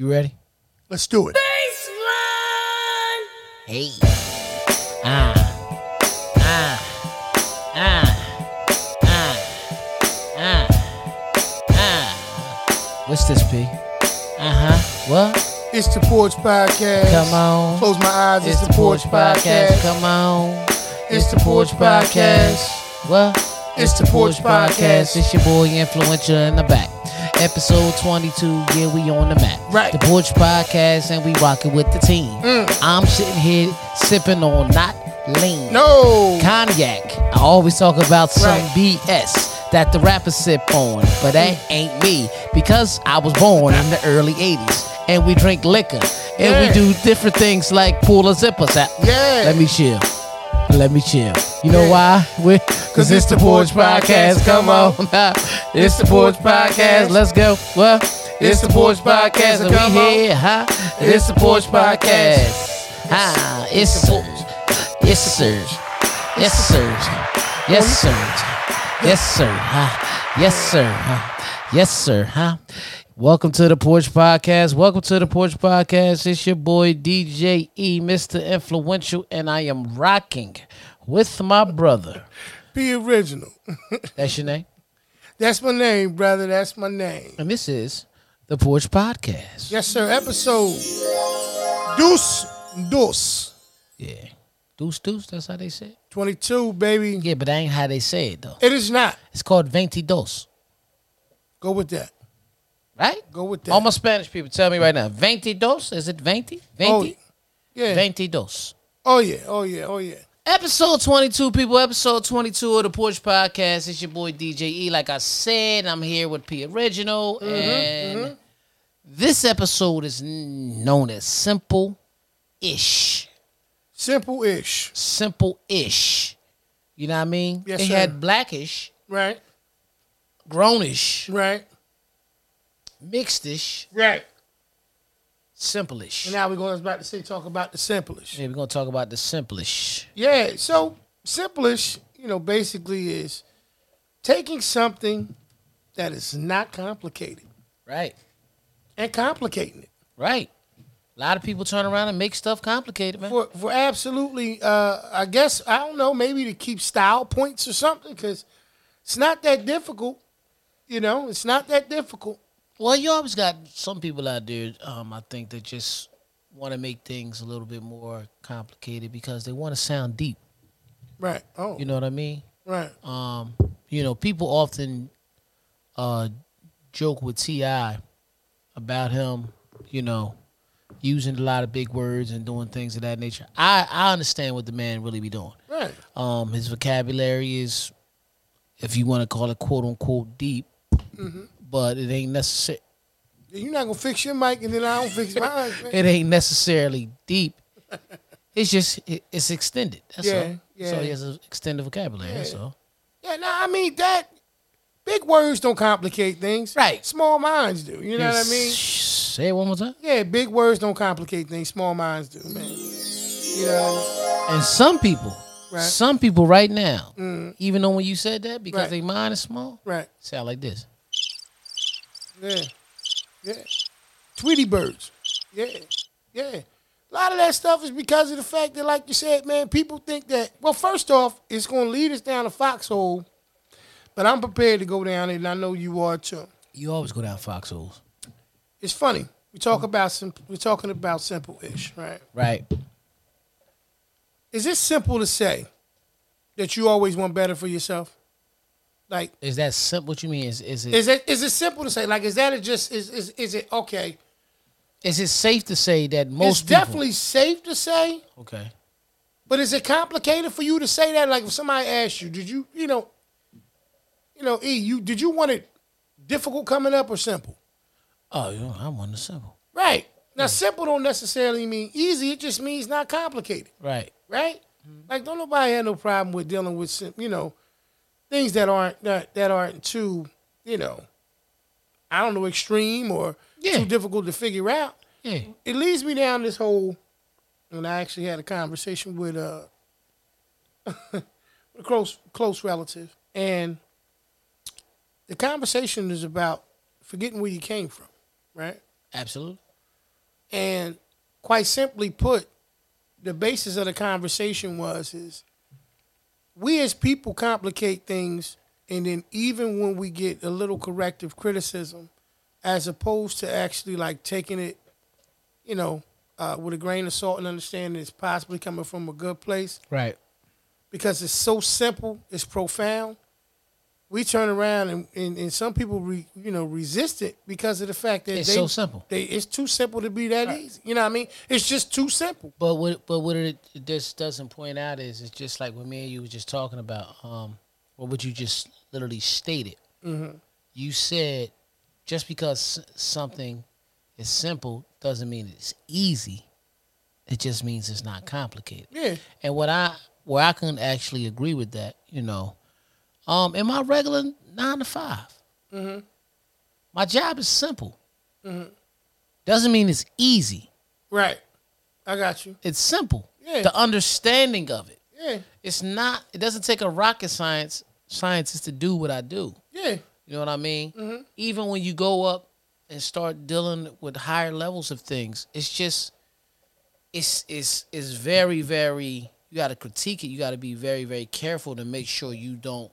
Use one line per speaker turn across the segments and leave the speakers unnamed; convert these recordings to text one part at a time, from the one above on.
You ready?
Let's do it. Baseline.
Hey. Ah. Ah. Ah. Ah. Ah. Ah. What's this, P? Uh huh. What?
It's the Porch Podcast.
Come on.
Close my eyes.
It's the Porch Podcast. Come on. It's the Porch Podcast. What?
It's the Porch Podcast.
It's your boy Influential in the back. Episode 22, yeah, we on the map.
Right.
The Porch Podcast, and we rocking with the team. Mm. I'm sitting here sipping on not lean.
No.
Cognac. I always talk about some
Right.
BS that the rappers sip on, but that mm. ain't me because I was born in the early 80s and we drink liquor and
Yeah.
we do different things like pull a zipper. out.
Yeah.
Let me chill. Let me chill. You know why? We, Cause it's the Porch Podcast. Come on. it's the Porch Podcast. Let's go. Well, it's the Porch Podcast. And
Come
we here, huh? It's the Porch Podcast. Ah, it's the porch. Yes, sir. Yes, sir. Yes, sir. Yes, sir. Yes, sir. Huh? Yes, sir. Huh? Yes, sir. Huh? Welcome to the Porch Podcast. Welcome to the Porch Podcast. It's your boy DJ E, Mr. Influential, and I am rocking with my brother.
P Original.
That's your name?
That's my name, brother. That's my name.
And this is the Porch Podcast.
Yes, sir. Episode Deuce Dos.
Yeah. Deuce deuce, that's how they say it.
22, baby.
Yeah, but that ain't how they say it though.
It is not.
It's called veinti dos,
Go with that.
Right?
Go with that.
All my Spanish people tell me right now. Veinti dos? Is it veinti?
Oh,
Veinti?
yeah.
Veinti dos.
Oh, yeah. Oh, yeah. Oh, yeah.
Episode 22, people. Episode 22 of the Porch Podcast. It's your boy DJ E. Like I said, I'm here with P Original. Mm-hmm, and mm-hmm. this episode is known as Simple Ish.
Simple ish.
Simple ish. You know what I mean?
Yes,
they
sir.
had blackish,
Right.
grownish,
Right.
Mixedish,
Right.
simple-ish.
And now we're going about to say talk about the simplest.
Yeah, we're gonna talk about the simple-ish.
Yeah, so simplest, you know, basically is taking something that is not complicated
Right.
and complicating it
Right. A lot of people turn around and make stuff complicated, man.
for for absolutely. Uh, I guess I don't know, maybe to keep style points or something, because it's not that difficult. You know, it's not that difficult.
Well, you always got some people out there, um, I think, that just want to make things a little bit more complicated because they want to sound deep.
Right. Oh.
You know what I mean?
Right.
Um, you know, people often uh, joke with T.I. about him, you know, using a lot of big words and doing things of that nature. I I understand what the man really be doing.
Right.
Um, his vocabulary is, if you want to call it quote unquote deep, but it ain't necessary.
You're not gonna fix your mic, and then I don't fix mine. man.
It ain't necessarily deep. It's just it, it's extended. That's
Yeah,
all.
yeah.
So he has an extended vocabulary. That's all.
Yeah, no, I mean that. Big words don't complicate things.
Right.
Small minds do. You know what I mean?
Say it one more time.
Yeah, big words don't complicate things. Small minds do, man. You know?
And some people,
Right. Mm.
some people right now, even though when you said that because
Right.
their mind is small,
Right.
sound like this.
Yeah. Yeah. Tweety birds. Yeah. Yeah. A lot of that stuff is because of the fact that, like you said, man, people think that, well, first off, it's going to lead us down a foxhole, but I'm prepared to go down it, and I know you are too.
You always go down foxholes,
It's funny. We talk about sim- we're talking about simple-ish, right?
right?
Is it simple to say that you always want better for yourself? Like,
Is that simple? What you mean? Is is it
is it is it simple to say? Like, is that a just is is is it okay?
is it safe to say that most
it's
people,
definitely safe to say,
okay?
but is it complicated for you to say that? Like, if somebody asked you, did you, you know, you know, E, you did you want it difficult coming up or simple?
Oh, you know, I want the simple,
Right. Now, simple don't necessarily mean easy. It just means not complicated.
right?
right? Mm-hmm. Like, don't nobody have no problem with dealing with, sim- you know, things that aren't that, that aren't too, you know, I don't know, extreme or
Yeah.
too difficult to figure out.
Yeah,
It leads me down this whole. And I actually had a conversation with uh, a close close relative, and the conversation is about forgetting where you came from, right?
absolutely.
And quite simply put, the basis of the conversation was is we as people complicate things and then even when we get a little corrective criticism, as opposed to actually like taking it, you know, uh, with a grain of salt and understanding it's possibly coming from a good place
Right.
because it's so simple, it's profound. We turn around and, and, and some people, re, you know, resist it because of the fact that
It's
they,
so simple.
They, it's too simple to be that easy. You know what I mean? It's just too simple.
But what but what it this doesn't point out is it's just like what me and you were just talking about, um, or what you just literally stated. You said just because something is simple doesn't mean it's easy. It just means it's not complicated.
Yeah.
And what I where I can actually agree with that, you know, um, in my regular nine to 5 mm-hmm. my job is simple. Mm-hmm. Doesn't mean it's easy.
Right. I got you.
It's simple.
Yeah.
The understanding of it.
Yeah.
It's not. It doesn't take a rocket science scientist to do what I do.
Yeah.
You know what I mean? Mm-hmm. Even when you go up and start dealing with higher levels of things, it's just it's it's it's very very. You got to critique it. You got to be very very careful to make sure you don't.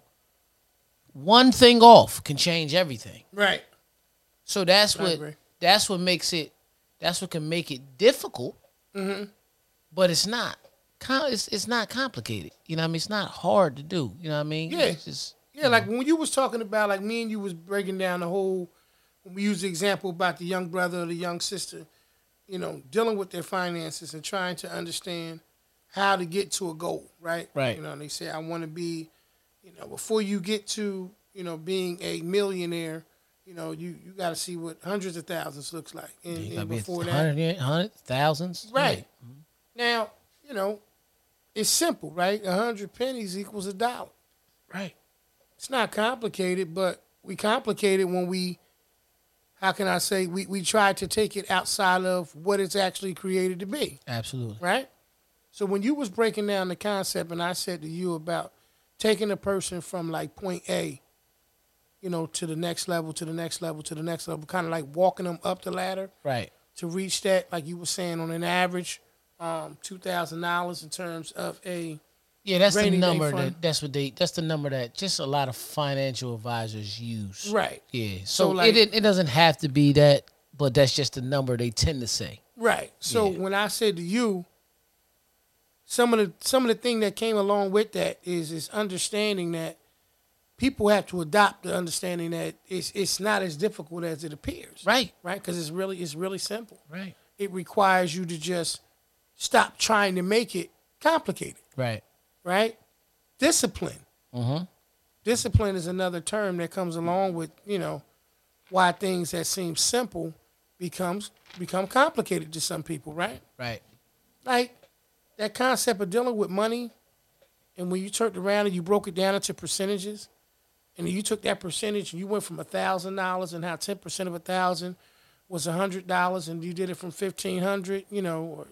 One thing off can change everything.
Right.
So that's
I
what
agree.
that's what makes it that's what can make it difficult.
Mm-hmm.
But it's not. It's it's not complicated. You know what I mean? It's not hard to do. You know what I mean?
Yeah.
It's just
Yeah, like when you was talking about like me and you was breaking down the whole when we used the example about the young brother or the young sister, you know, dealing with their finances and trying to understand how to get to a goal, right?
Right.
You know, they say I want to be, you know, before you get to, you know, being a millionaire, you know, you you got to see what hundreds of thousands looks like. And,
you
and
be
before that,
hundred, hundred, thousands.
Right. Now, you know, it's simple, right? A hundred pennies equals a dollar.
Right.
It's not complicated, but we complicate it when we, how can I say, we, we try to take it outside of what it's actually created to be,
Absolutely.
right? So when you was breaking down the concept and I said to you about taking a person from like point A, you know, to the next level, to the next level, to the next level, kind of like walking them up the ladder
Right.
to reach that, like you were saying, on an average, um, two thousand dollars in terms of a
Yeah, that's the number that that's what they that's the number that just a lot of financial advisors use.
right,
Yeah.
So,
So,
like-
it it doesn't have to be that, but that's just the number they tend to say.
right. So
Yeah.
when I said to you, some of the some of the thing that came along with that is is understanding that people have to adopt the understanding that it's it's not as difficult as it appears.
Right.
Right, because it's really it's really simple.
Right.
It requires you to just stop trying to make it complicated.
Right.
Right, discipline.
Mm-hmm.
discipline is another term that comes along with you know why things that seem simple becomes become complicated to some people right
Right.
like that concept of dealing with money and when you turned around and you broke it down into percentages and you took that percentage and you went from a thousand dollars and how 10% of a thousand was a hundred dollars and you did it from 1500 you know or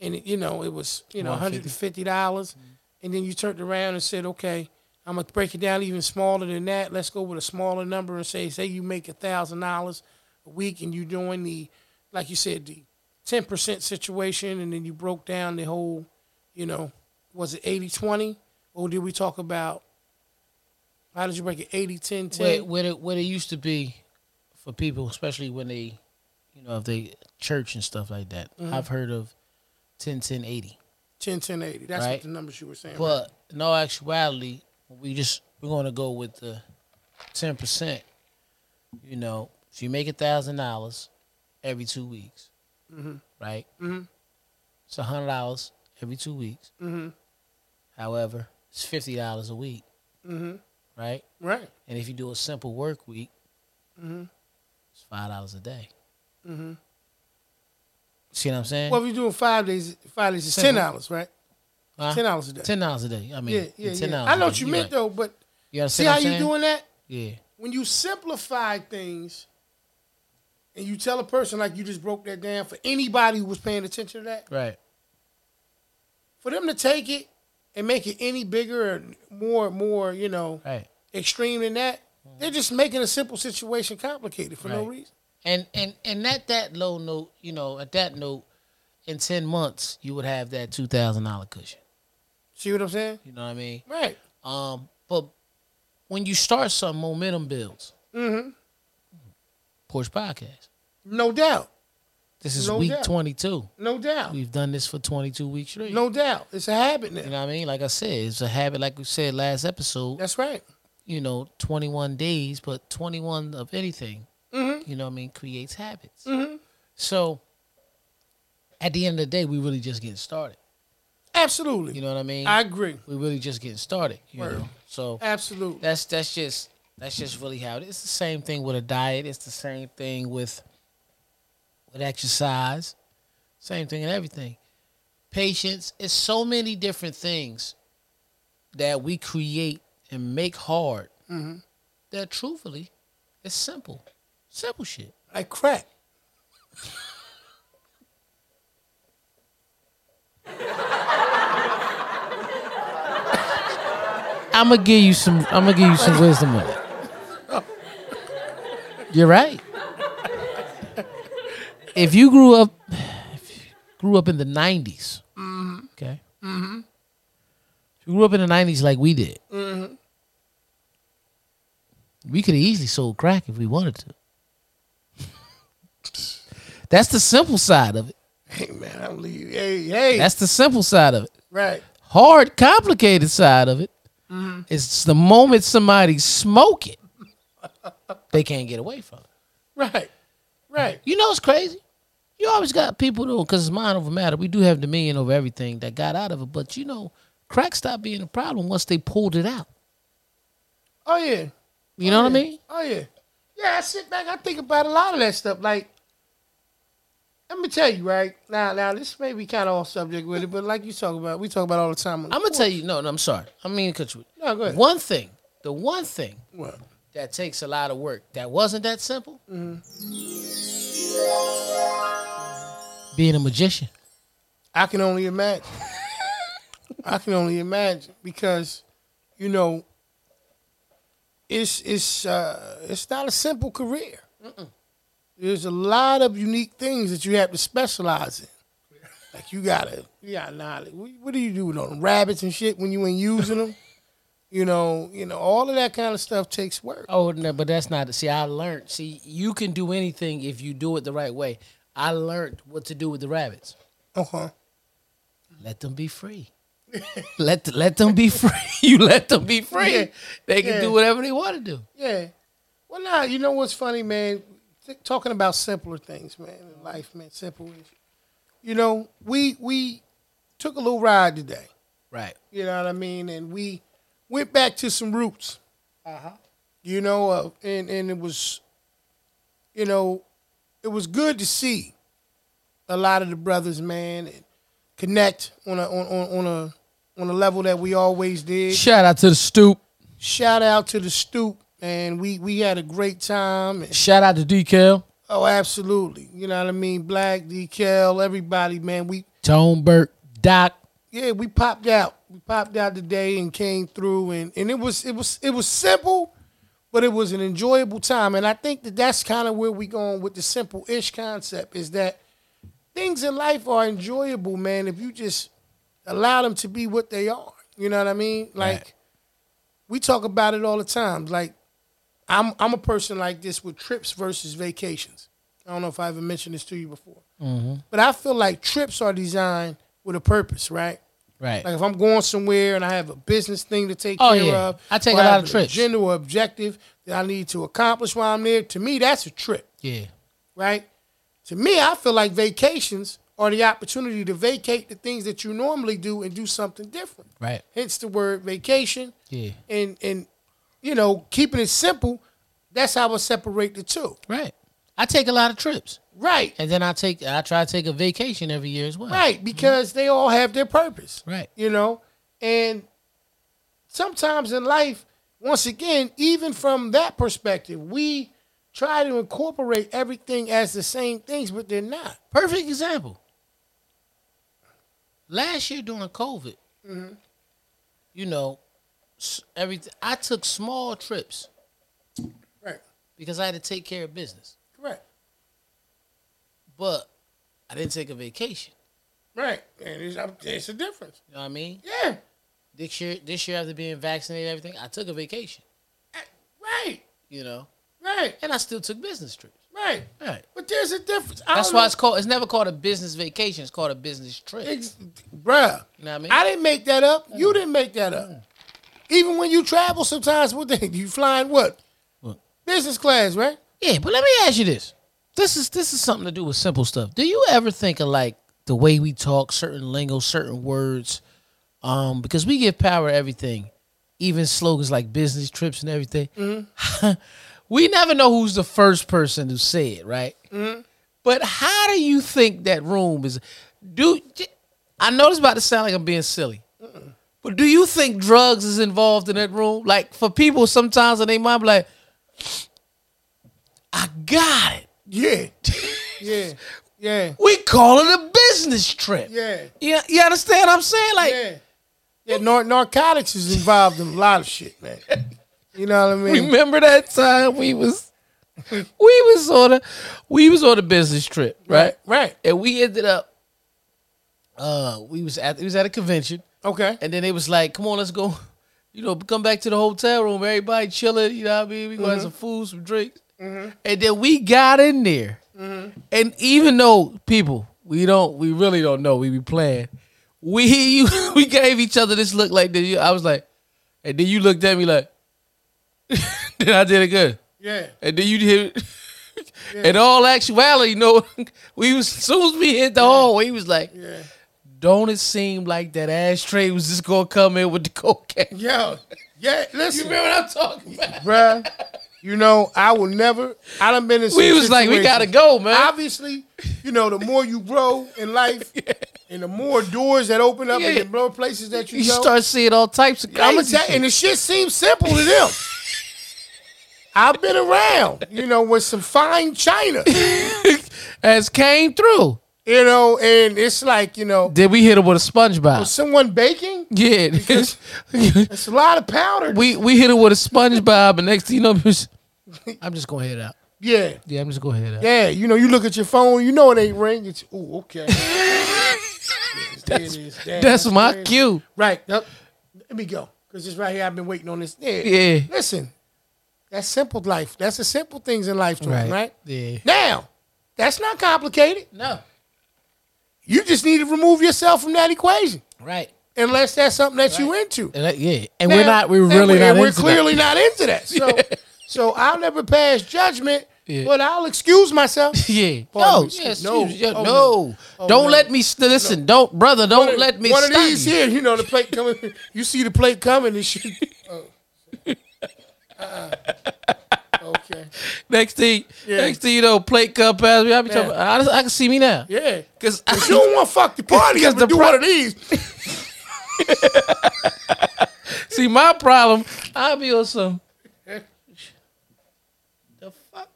and it, you know it was you know 150 dollars. And then you turned around and said okay i'm gonna break it down even smaller than that. Let's go with a smaller number and say say you make a thousand dollars a week and you're doing the like you said the 10% situation and then you broke down the whole you know was it 80-20 or did we talk about how did you break it 80 10 10
Where, where, it, where it used to be for people, especially when they, you know, if they church and stuff like that.
Mm-hmm.
I've heard of 10, 10, 80.
10 10 80 that's what the numbers you were saying right?
But in all actuality, we just we're going to go with the ten percent. You know, if you make a thousand dollars every two weeks, right?
Mhm.
It's a hundred dollars every two weeks.
mm-hmm
However, it's fifty dollars a week,
mm-hmm
right?
right
And if you do a simple work week,
mm-hmm
it's five dollars a day.
mm-hmm
See what I'm saying?
well if you're doing five days five days
is
ten dollars right
Huh?
ten dollars a day
Ten dollars a day. I mean,
yeah yeah,
ten
yeah.
dollars.
i
a
know what you meant
right.
though but
You
see how you doing that
Yeah,
when you simplify things and you tell a person like you just broke that down for anybody who was paying attention to that
right.
for them to take it and make it any bigger or more more you know
Right.
extreme than that they're just making a simple situation complicated for no reason
And and and at that low note, you know, at that note, in ten months, you would have that two thousand dollar cushion.
See what I'm saying?
You know what I mean?
Right.
Um, but when you start some momentum builds.
Mm-hmm.
Porch Podcast.
No doubt.
This is
No
week
doubt.
22.
No doubt.
We've done this for 22 weeks straight.
No doubt. It's a habit now.
You know what I mean? Like I said, it's a habit. Like we said last episode.
That's right.
You know, 21 days, but 21 of anything.
Mm-hmm.
You know what I mean? Creates habits.
Mm-hmm.
So at the end of the day, we really just getting started.
Absolutely.
You know what I mean?
I agree.
we really just getting started. You
Word.
know, so
Absolutely.
that's that's just that's just really how it is. It's the same thing with a diet. It's the same thing with with exercise. Same thing in everything. Patience. It's so many different things that we create and make hard.
Mm-hmm.
That truthfully, it's simple. Simple shit.
Like crack.
I'm gonna give you some. I'm gonna give you some wisdom with it. You're right. If you grew up, if you grew up in the '90s, okay. Mm-hmm. If you grew up in the '90s like we did,
Mm-hmm.
we could have easily sold crack if we wanted to. That's the simple side of it.
Hey man, I'm leaving. Hey, hey.
That's the simple side of it.
right.
Hard, complicated side of it. it is the moment somebody smoke it, they can't get away from it.
Right. Right.
You know what's crazy? You always got people though, because it's mind over matter. We do have dominion over everything that got out of it, but you know, crack stopped being a problem once they pulled it out.
Oh yeah.
You know oh, what I mean?
Oh yeah. Yeah, I sit back, I think about a lot of that stuff. Like, let me tell you, right? Now now this may be kinda off subject with it, but like you talk about, we talk about all the time.
I'm gonna tell you. No, no, I'm sorry. I mean, cut you.
No, go ahead.
One thing, the one thing
What?
That takes a lot of work that wasn't that simple, being a magician.
I can only imagine. I can only imagine because, you know, it's it's uh, it's not a simple career. There's a lot of unique things that you have to specialize in. Like you gotta, you got knowledge. What, what do you do with them rabbits and shit when you ain't using them? You know, you know, all of that kind of stuff takes work.
Oh no, but that's not. See, I learned. See, you can do anything if you do it the right way. I learned what to do with the rabbits.
Okay.
Let them be free. let let them be free. you let them be free.
Yeah.
They can
Yeah.
do whatever they want to do.
Yeah. Well, now you know what's funny, man. Th- talking about simpler things, man, in life, man. Simple is, you know, we we took a little ride today.
Right.
You know what I mean? And we went back to some roots.
Uh huh.
You know, uh, and and it was, you know, it was good to see a lot of the brothers, man, connect on a on, on, on a on a level that we always did.
Shout out to the stoop.
Shout out to the stoop, and we we had a great time. And,
Shout out to Decal.
oh, absolutely. You know what I mean? Black, decal, everybody, man. We
Tone Burke. Doc.
yeah, we popped out. We popped out today and came through, and and it was it was it was simple, but it was an enjoyable time. And I think that that's kind of where we going with the simple ish concept is that things in life are enjoyable, man. If you just allow them to be what they are, you know what I mean? Like
Right.
we talk about it all the time. Like I'm I'm a person like this with trips versus vacations. I don't know if I ever mentioned this to you before,
Mm-hmm.
but I feel like trips are designed with a purpose, right?
Right.
Like if I'm going somewhere and I have a business thing to take
Oh,
care
yeah.
of,
I take a lot of trips.
Agenda or objective that I need to accomplish while I'm there. To me, that's a trip,
yeah.
right? To me, I feel like vacations are the opportunity to vacate the things that you normally do and do something different.
Right.
Hence the word vacation.
Yeah.
And and you know, keeping it simple, that's how I separate the two.
Right. I take a lot of trips,
Right.
and then I take I try to take a vacation every year as well.
Right. Because they all have their purpose.
Right.
you know and sometimes in life once again even from that perspective we try to incorporate everything as the same things but they're not
Perfect example. Last year during COVID,
Mm-hmm.
you know, everything. I took small trips
right
because I had to take care of business. But I didn't take a vacation.
Right. And it's, it's a difference.
You know what I mean?
Yeah.
This year, this year after being vaccinated, and everything, I took a vacation.
Right.
You know,
Right.
and I still took business trips.
Right.
Right.
But there's a difference. I
That's why
know-
it's called. It's never called a business vacation. It's called a business trip.
Ex- bruh.
You know what I mean?
I didn't make that up. You uh-huh. didn't make that up. Uh-huh. Even when you travel, sometimes what the you flying what?
What?
Business class, right?
Yeah, but let me ask you this. This is this is something to do with simple stuff. Do you ever think of like the way we talk, certain lingo, certain words? Um, because we give power to everything, even slogans like business trips and everything. we never know who's the first person to say it, right? But how do you think that room is? Do I know this about to sound like I'm being silly, but do you think drugs is involved in that room? Like for people, sometimes in their mind, be like, I got it.
Yeah. yeah. Yeah.
We call it a business trip.
Yeah.
You, you understand what I'm saying? Like,
Yeah. Yeah, nar- narcotics is involved in a lot of shit, man. You know what I mean?
remember that time we was we was on a we was on a business trip, right?
Right.
And we ended up uh we was at it was at a convention
Okay.
and then they was like, Come on, let's go, you know, come back to the hotel room, everybody chilling, you know what I mean? We gonna have some food, some drinks. Mm-hmm. And then we got in there. Mm-hmm. And even though people, we don't we really don't know, we be playing. We we gave each other this look like this. I was like, and then you looked at me like, then I did it good.
Yeah.
And then you did in all actuality, you know, we was as soon as we hit the hall, he was like,
Yeah.
Don't it seem like that ashtray was just gonna come in with the cocaine?
Yo. Yeah. Listen.
You remember what I'm talking about?
bruh. You know, I will never. I done been in. some
We was like, we gotta go, man.
Obviously, you know, the more you grow in life, and the more doors that open up, and the more places that you,
You
go.
start seeing all types of
I'm
crazy
tell- and the shit seems simple to them. I've been around, you know, with some fine china,
as came through.
You know, and it's like, you know,
Did we hit him with a SpongeBob.
was someone baking?
Yeah,
It's a lot of powder.
we we hit him with a SpongeBob, and next thing you know, I'm just gonna it out.
yeah,
Yeah, I'm just gonna it out.
yeah. You know, you look at your phone, you know it ain't ring. It's oh, okay. Yes, there it is. Damn,
That's my
crazy.
cue.
Right. Yep. Let me go. Because it's right here. I've been waiting on this. Yeah.
Yeah.
Listen, that's simple life. That's the simple things in life, to right. right?
Yeah.
Now, that's not complicated.
No.
You just need to remove yourself from that equation.
Right.
Unless that's something that you into.
And that- yeah. And we're not. We're really not.
We're
into that.
clearly not into that. So, so I'll never pass judgment,
Yeah.
but I'll excuse myself.
Yeah.
Pardon
No. Yes.
No.
No. Yeah,
Oh,
no.
no. Oh,
don't
no.
let me st- listen. Don't, brother. Don't
One of-
let me.
One of these
you.
here, you know, the plate coming. You see the plate coming and shit. Oh. Uh-uh. Okay.
Next thing,
Yeah.
next thing you know, plate cup past me. I be
Yeah.
talking. I, I can see me now.
Yeah.
Cause
If you don't want to fuck the party,
Because
because
the
do
pro-
one of these.
see my problem. I'll be on some. The fuck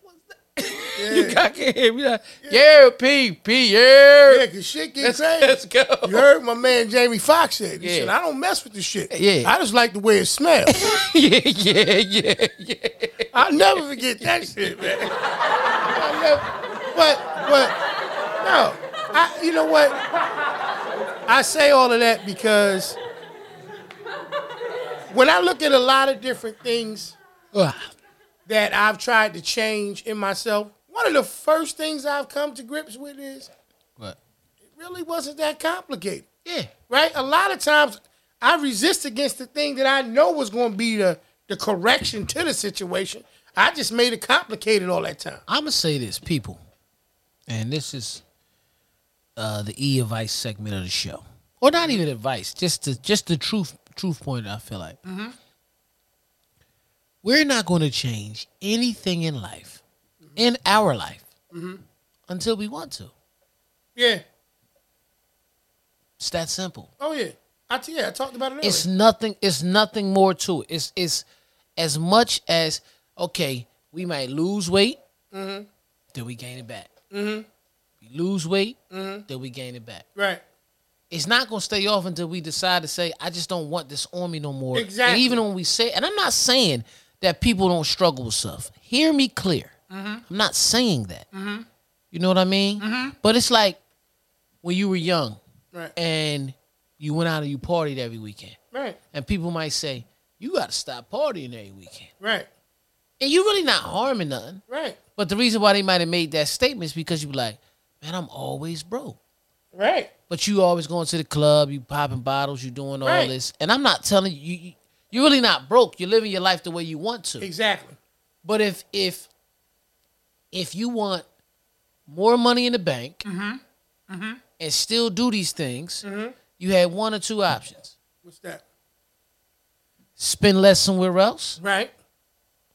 that? you got can hear me. Now. Yeah, P P yeah.
Yeah, because shit get
Let's,
crazy.
let's go.
You heard my man Jamie Foxx said. He
Yeah.
said, I don't mess with the shit.
Yeah.
I just like the way it smells.
yeah, yeah, yeah, yeah.
I'll never forget that shit, man. I'll never, but, but, no. I, you know what? I say all of that because when I look at a lot of different things that I've tried to change in myself, one of the first things I've come to grips with is
What?
it really wasn't that complicated.
Yeah.
right? A lot of times I resist against the thing that I know was going to be the, the correction to the situation. I just made it complicated all that time.
I'm gonna say this, people, and this is uh, the e advice segment of the show, or not even advice, just the just the truth truth point. I feel like we're not going to change anything in life, in our life, until we want to.
Yeah.
It's that simple.
Oh yeah. I t- yeah, I talked about it earlier.
It's nothing. It's nothing more to it. It's it's as much as okay. We might lose weight, mm-hmm. then we gain it back. We lose weight, mm-hmm. then we gain it back.
right.
It's not gonna stay off until we decide to say, "I just don't want this on me no more."
Exactly.
And even when we say, and I'm not saying that people don't struggle with stuff. Hear me clear. I'm not saying that. You know what I mean?
Mm-hmm.
But it's like when you were young
Right.
and you went out and you partied every weekend,
Right.
and people might say you got to stop partying every weekend,
Right.
and you're really not harming nothing.
Right.
But the reason why they might have made that statement is because you be like, man, I'm always broke.
Right.
But you always going to the club, you popping bottles, you doing all
Right.
this, and I'm not telling you, you, you're really not broke. You're living your life the way you want to.
Exactly.
But if if if you want more money in the bank
Mm-hmm.
and still do these things, you had one or two options:
What's that?
spend less somewhere else,
Right.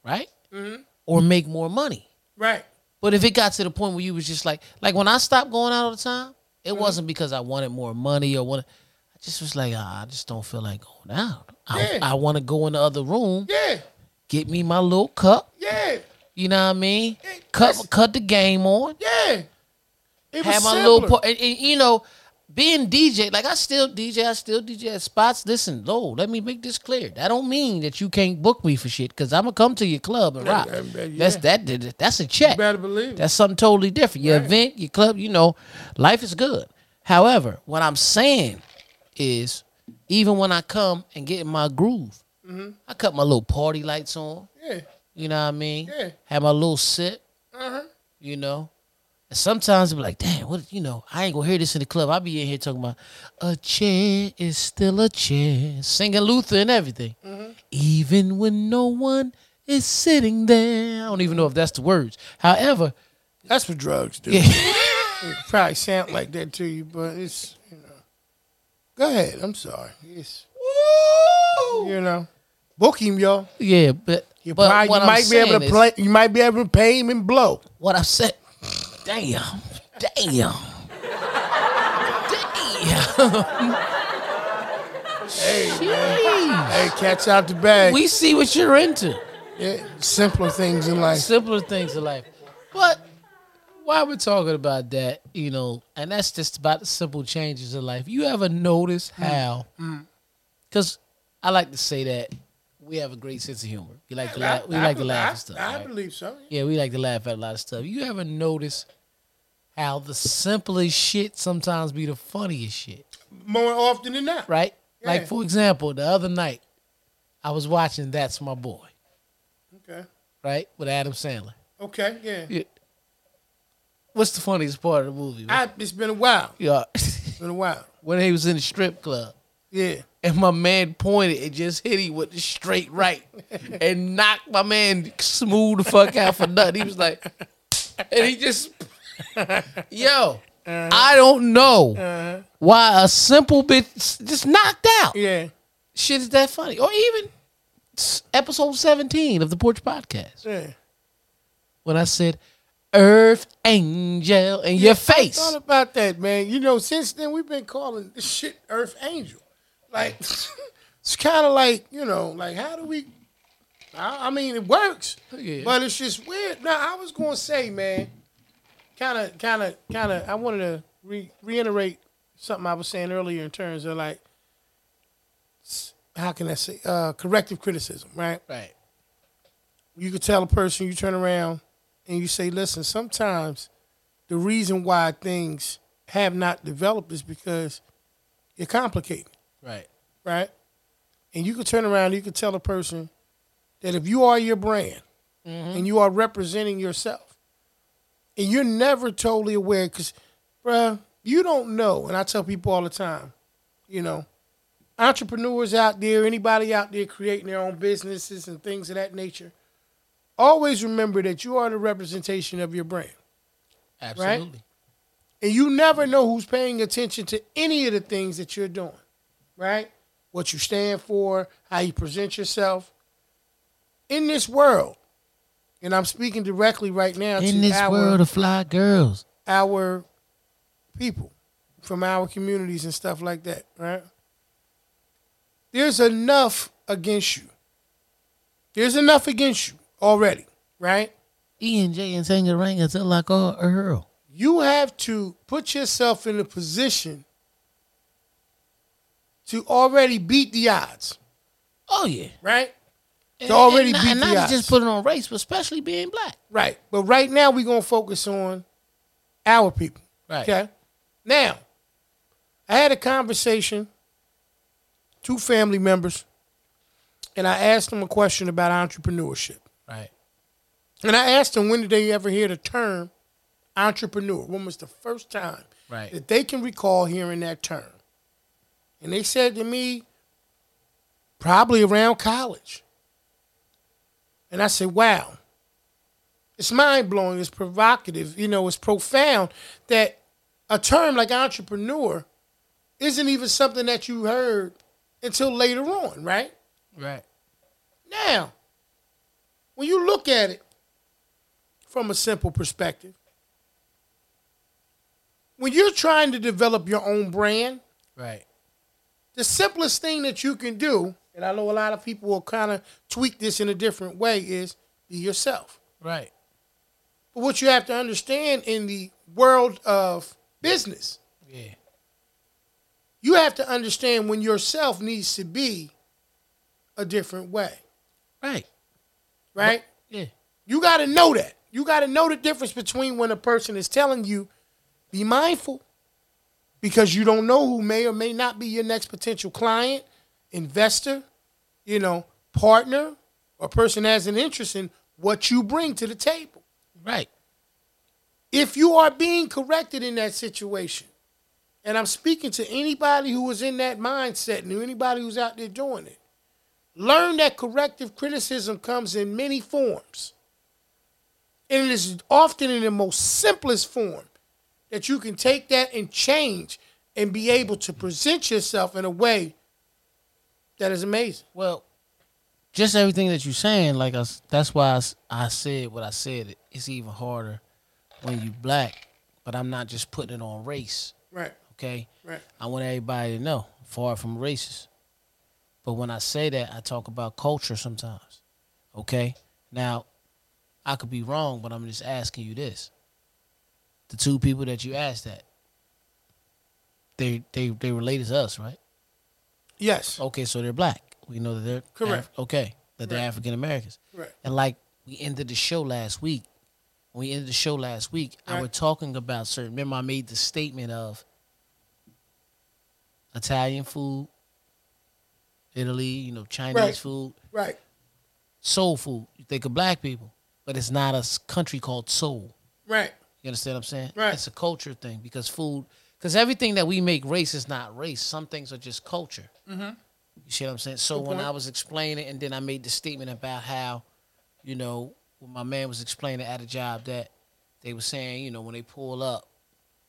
right,
Mm-hmm.
or make more money.
Right.
But if it got to the point where you was just like, like when I stopped going out all the time, it
Mm-hmm.
wasn't because I wanted more money or wanted. I just was like, ah, I just don't feel like going out. I,
Yeah.
I want to go in the other room,
Yeah.
get me my little cup.
Yeah.
You know what I mean?
Yeah,
Cut
that's-
cut the game on.
Yeah. It was
have my
simpler.
little part. And, and, you know, being DJ, like I still DJ, I still DJ at spots. Listen, Lord, let me make this clear. That don't mean that you can't book me for shit because I'm gonna come to your club and rock.
yeah, yeah.
That's that. That's a check.
You better believe it.
That's something totally different. Your
Right.
event, your club, you know, life is good. However, what I'm saying is, even when I come and get in my groove,
Mm-hmm.
I cut my little party lights on.
Yeah.
You know what I mean?
Yeah.
Have my little sip.
Uh-huh.
You know. And sometimes I be like, damn, what you know, I ain't gonna hear this in the club. I'll be in here talking about a chair is still a chair, singing Luther and everything.
Mm-hmm.
Even when no one is sitting there. I don't even know if that's the words. However,
That's what drugs do.
yeah,
It probably sound like that to you, but it's. Go ahead. I'm sorry. It's you know. Book him, y'all.
yeah, but
You,
but
probably, you
I'm
might be able to
is-
play. You might be able to pay him and blow.
What I said, damn, damn, damn.
Hey, hey, catch out the bag.
We see what you're into.
yeah, simpler things in life.
simpler things in life. But while we're talking about that, you know, and that's just about the simple changes in life. You ever notice mm. how? Mm. Because I like to say that we have a great sense of humor. We like to laugh. We
I-
like to laugh
I,
and stuff.
I
right?
believe so.
Yeah, we like to laugh at a lot of stuff. You ever notice how the simplest shit sometimes be the funniest shit?
More often than not.
Right? Like for example, the other night I was watching That's My Boy,
Okay.
right? With Adam Sandler.
Okay. Yeah.
Yeah. What's the funniest part of the movie?
I, it's been a while.
Yeah.
It's been a while.
when he was in the strip club
Yeah.
and my man pointed and just hit him with the straight right and knocked my man smooth the fuck out for nothing. He was like, and he just, yo, uh-huh. I don't know uh-huh. why a simple bit just knocked out.
Yeah.
Shit is that funny. Or even episode 17 of the Porch Podcast
Yeah.
when I said, Earth Angel in your face.
I thought about that, man. You know, since then we've been calling this shit Earth Angel. Like it's kind of like you know, like how do we? I, I mean, it works,
Yeah.
but it's just weird. Now I was gonna say, man, kind of, kind of, kind of. I wanted to re- reiterate something I was saying earlier in terms of like, how can I say, uh, corrective criticism, right?
Right.
you could tell a person you turn around and you say, listen, sometimes the reason why things have not developed is because you're complicated,
Right.
right? And you could turn around and you could tell a person that if you are your brand mm-hmm. and you are representing yourself and you're never totally aware, because, bruh, you don't know. And I tell people all the time, you know, entrepreneurs out there, anybody out there creating their own businesses and things of that nature, always remember that you are the representation of your brand.
Absolutely.
And you never know who's paying attention to any of the things that you're doing, right? What you stand for, how you present yourself. In this world, and I'm speaking directly right now
In
to
this
our,
world of fly girls.
our people from our communities and stuff like that, right? There's enough against you. There's enough against you already, right?
E and J and Tangaranga until like oh Earl.
you have to put yourself in a position to already beat the odds,
Oh yeah.
right?
And,
To already
and, not-
beat
and
the
not
odds.
just put it on race, but especially being black.
Right. But right now we're gonna focus on our people.
Right.
Okay. Now, I had a conversation, two family members, and I asked them a question about entrepreneurship. And I asked them when did they ever hear the term entrepreneur? When was the first time
Right.
that they can recall hearing that term? And they said to me, probably around college. And I said, wow. It's mind blowing, it's provocative, you know, it's profound that a term like entrepreneur isn't even something that you heard until later on, right?
Right.
Now, when you look at it from a simple perspective, when you're trying to develop your own brand,
Right.
the simplest thing that you can do, and I know a lot of people will kind of tweak this in a different way, is be yourself.
Right.
But what you have to understand in the world of business,
Yeah.
you have to understand when yourself needs to be a different way,
Right.
right?
Yeah.
You got to know that. You got to know the difference between when a person is telling you, be mindful, because you don't know who may or may not be your next potential client, investor, you know, partner, or person has an interest in what you bring to the table.
Right.
If you are being corrected in that situation, and I'm speaking to anybody who is in that mindset and anybody who's out there doing it, learn that corrective criticism comes in many forms. And it is often in the most simplest form that you can take that and change and be able to present yourself in a way that is amazing.
Well, just everything that you're saying, like I, that's why I said what I said. It's even harder when you black, but I'm not just putting it on race.
Right,
Okay,
right,
I want everybody to know, far from racist. But when I say that, I talk about culture sometimes. Okay, now I could be wrong, but I'm just asking you this: the two people that you asked that, they they they related to us, right?
Yes.
Okay, so they're black. We know that they're
Correct.
Af- okay, that they're
Right.
African Americans.
Right.
And like we ended the show last week. When we ended the show last week, I
Right.
was talking about certain. Remember, I made the statement of Italian food, Italy, you know, Chinese
Right.
food,
Right.
soul food. You think of black people, but it's not a country called soul.
Right.
You understand what I'm saying?
Right.
It's a culture thing because food, because everything that we make race is not race. Some things are just culture. Mm-hmm. You see what I'm saying? So
Good
when
point.
I was explaining, and then I made the statement about how, you know, when my man was explaining at a job that they were saying, you know, when they pull up,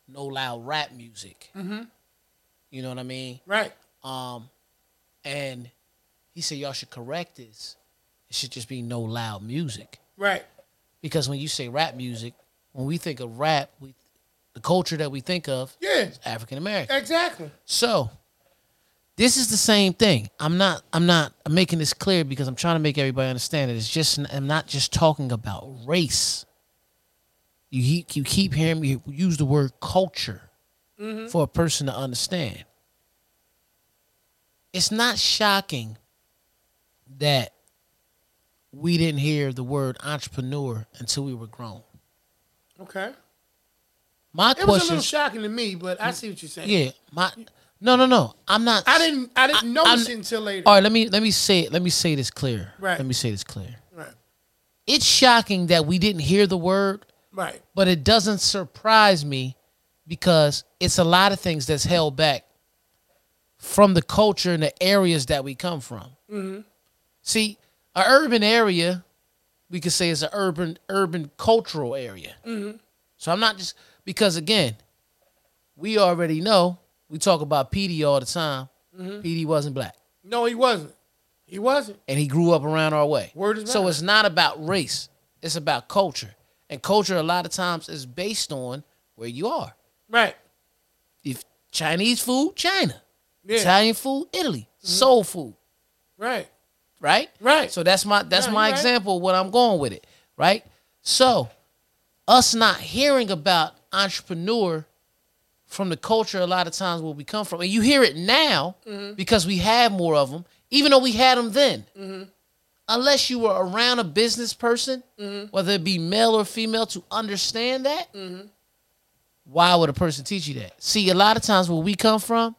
no loud rap music. Mm-hmm. You know what I mean?
Right.
Um, and he said y'all should correct this. It should just be no loud music
Right.
Because when you say rap music, when we think of rap, we the culture that we think of
Yeah.
is African American.
Exactly.
So this is the same thing. I'm not. I'm not I'm making this clear because I'm trying to make everybody understand it. It's just. I'm not just talking about race. You you keep hearing me use the word culture mm-hmm. for a person to understand. It's not shocking that we didn't hear the word entrepreneur until we were grown.
Okay.
My
It was a little shocking to me, but I see what you're saying.
yeah, my no, no, no. I'm not.
I didn't. I didn't
I-
notice
I'm-
it until later.
All right, let me let me say it. Let me say this clear.
Right.
Let me say this clear.
Right.
It's shocking that we didn't hear the word,
Right.
but it doesn't surprise me because it's a lot of things that's held back from the culture and the areas that we come from.
Mm-hmm.
See, an urban area, we could say is an urban urban cultural area.
Mm-hmm.
So I'm not just because again, we already know we talk about PD all the time.
Mm-hmm.
PD wasn't black.
No, he wasn't. He wasn't.
and he grew up around our way.
Word is
so it's not about race; it's about culture, and culture a lot of times is based on where you are.
Right.
If Chinese food, China,
Yeah. Mm-hmm.
Italian food, Italy, soul food,
Right.
Right?
Right.
So that's my that's
Yeah,
my
right.
example of what I'm going with it, right? So us not hearing about entrepreneur from the culture a lot of times where we come from, and you hear it now
Mm-hmm.
because we have more of them, even though we had them then. Unless you were around a business person,
Mm-hmm.
whether it be male or female, to understand that, why would a person teach you that? See, a lot of times where we come from,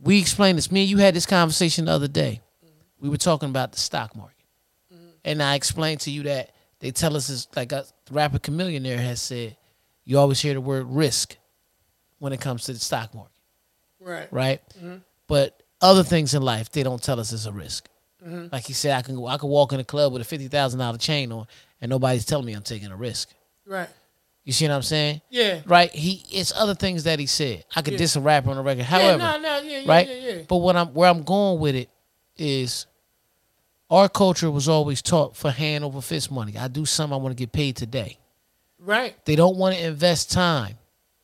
we explain this. Me and you had this conversation the other day. We were talking about the stock market, and I explained to you that they tell us is like a rapper Chamillionaire has said, you always hear the word risk when it comes to the stock market,
Right.
right? But other things in life, they don't tell us it's a risk.
Mm-hmm.
Like he said, I can go, I can walk in a club with a fifty thousand dollar chain on, and nobody's telling me I'm taking a risk.
Right.
You see what I'm saying?
Yeah.
Right? He it's other things that he said. I could
Yeah.
diss a rapper on the record.
Yeah,
However,
no, no, yeah, yeah,
right?
yeah, yeah.
But what I'm where I'm going with it is our culture was always taught for hand over fist money. I do something I want to get paid today.
Right.
They don't want to invest time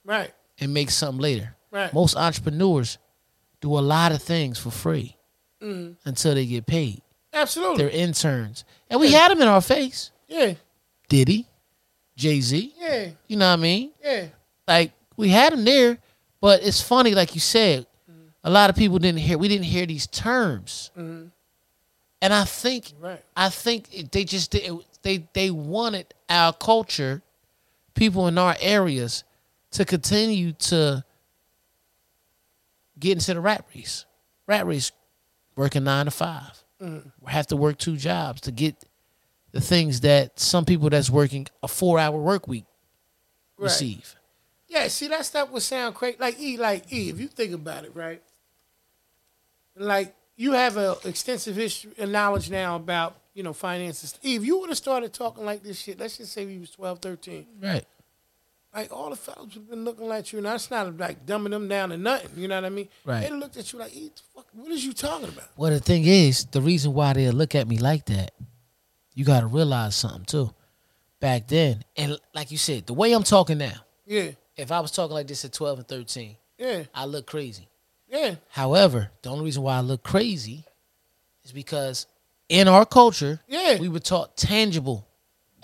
Right.
and make something later.
Right.
Most entrepreneurs do a lot of things for free mm-hmm. until they get paid.
Absolutely.
They're interns. And we had them in our face.
yeah.
Diddy, Jay Z.
Yeah.
You know what I mean?
Yeah.
like we had them there, but it's funny, like you said, a lot of people didn't hear. We didn't hear these terms, mm-hmm. and I think,
Right.
I think they just did. They they wanted our culture, people in our areas, to continue to get into the rat race. Rat race, working nine to 5 mm. have to work two jobs to get the things that some people that's working a four hour work week
Right.
receive.
Yeah, see that stuff would sound crazy. Like E, like E, if you think about it, right? Like you have an extensive history and uh, knowledge now about, you know, finances. E, if you would have started talking like this shit, let's just say we was 12, 13,
Right.
like all the fellas would have been looking at you, and that's not like dumbing them down to nothing. You know what I mean?
Right.
They looked at you like, fuck, what is you talking about?
Well, the thing is, the reason why they look at me like that, you got to realize something too. Back then, and like you said, the way I'm talking now,
Yeah,
if I was talking like this at 12 and 13,
yeah,
I look crazy.
Yeah,
However, the only reason why I look crazy is because in our culture,
Yeah.
we were taught tangible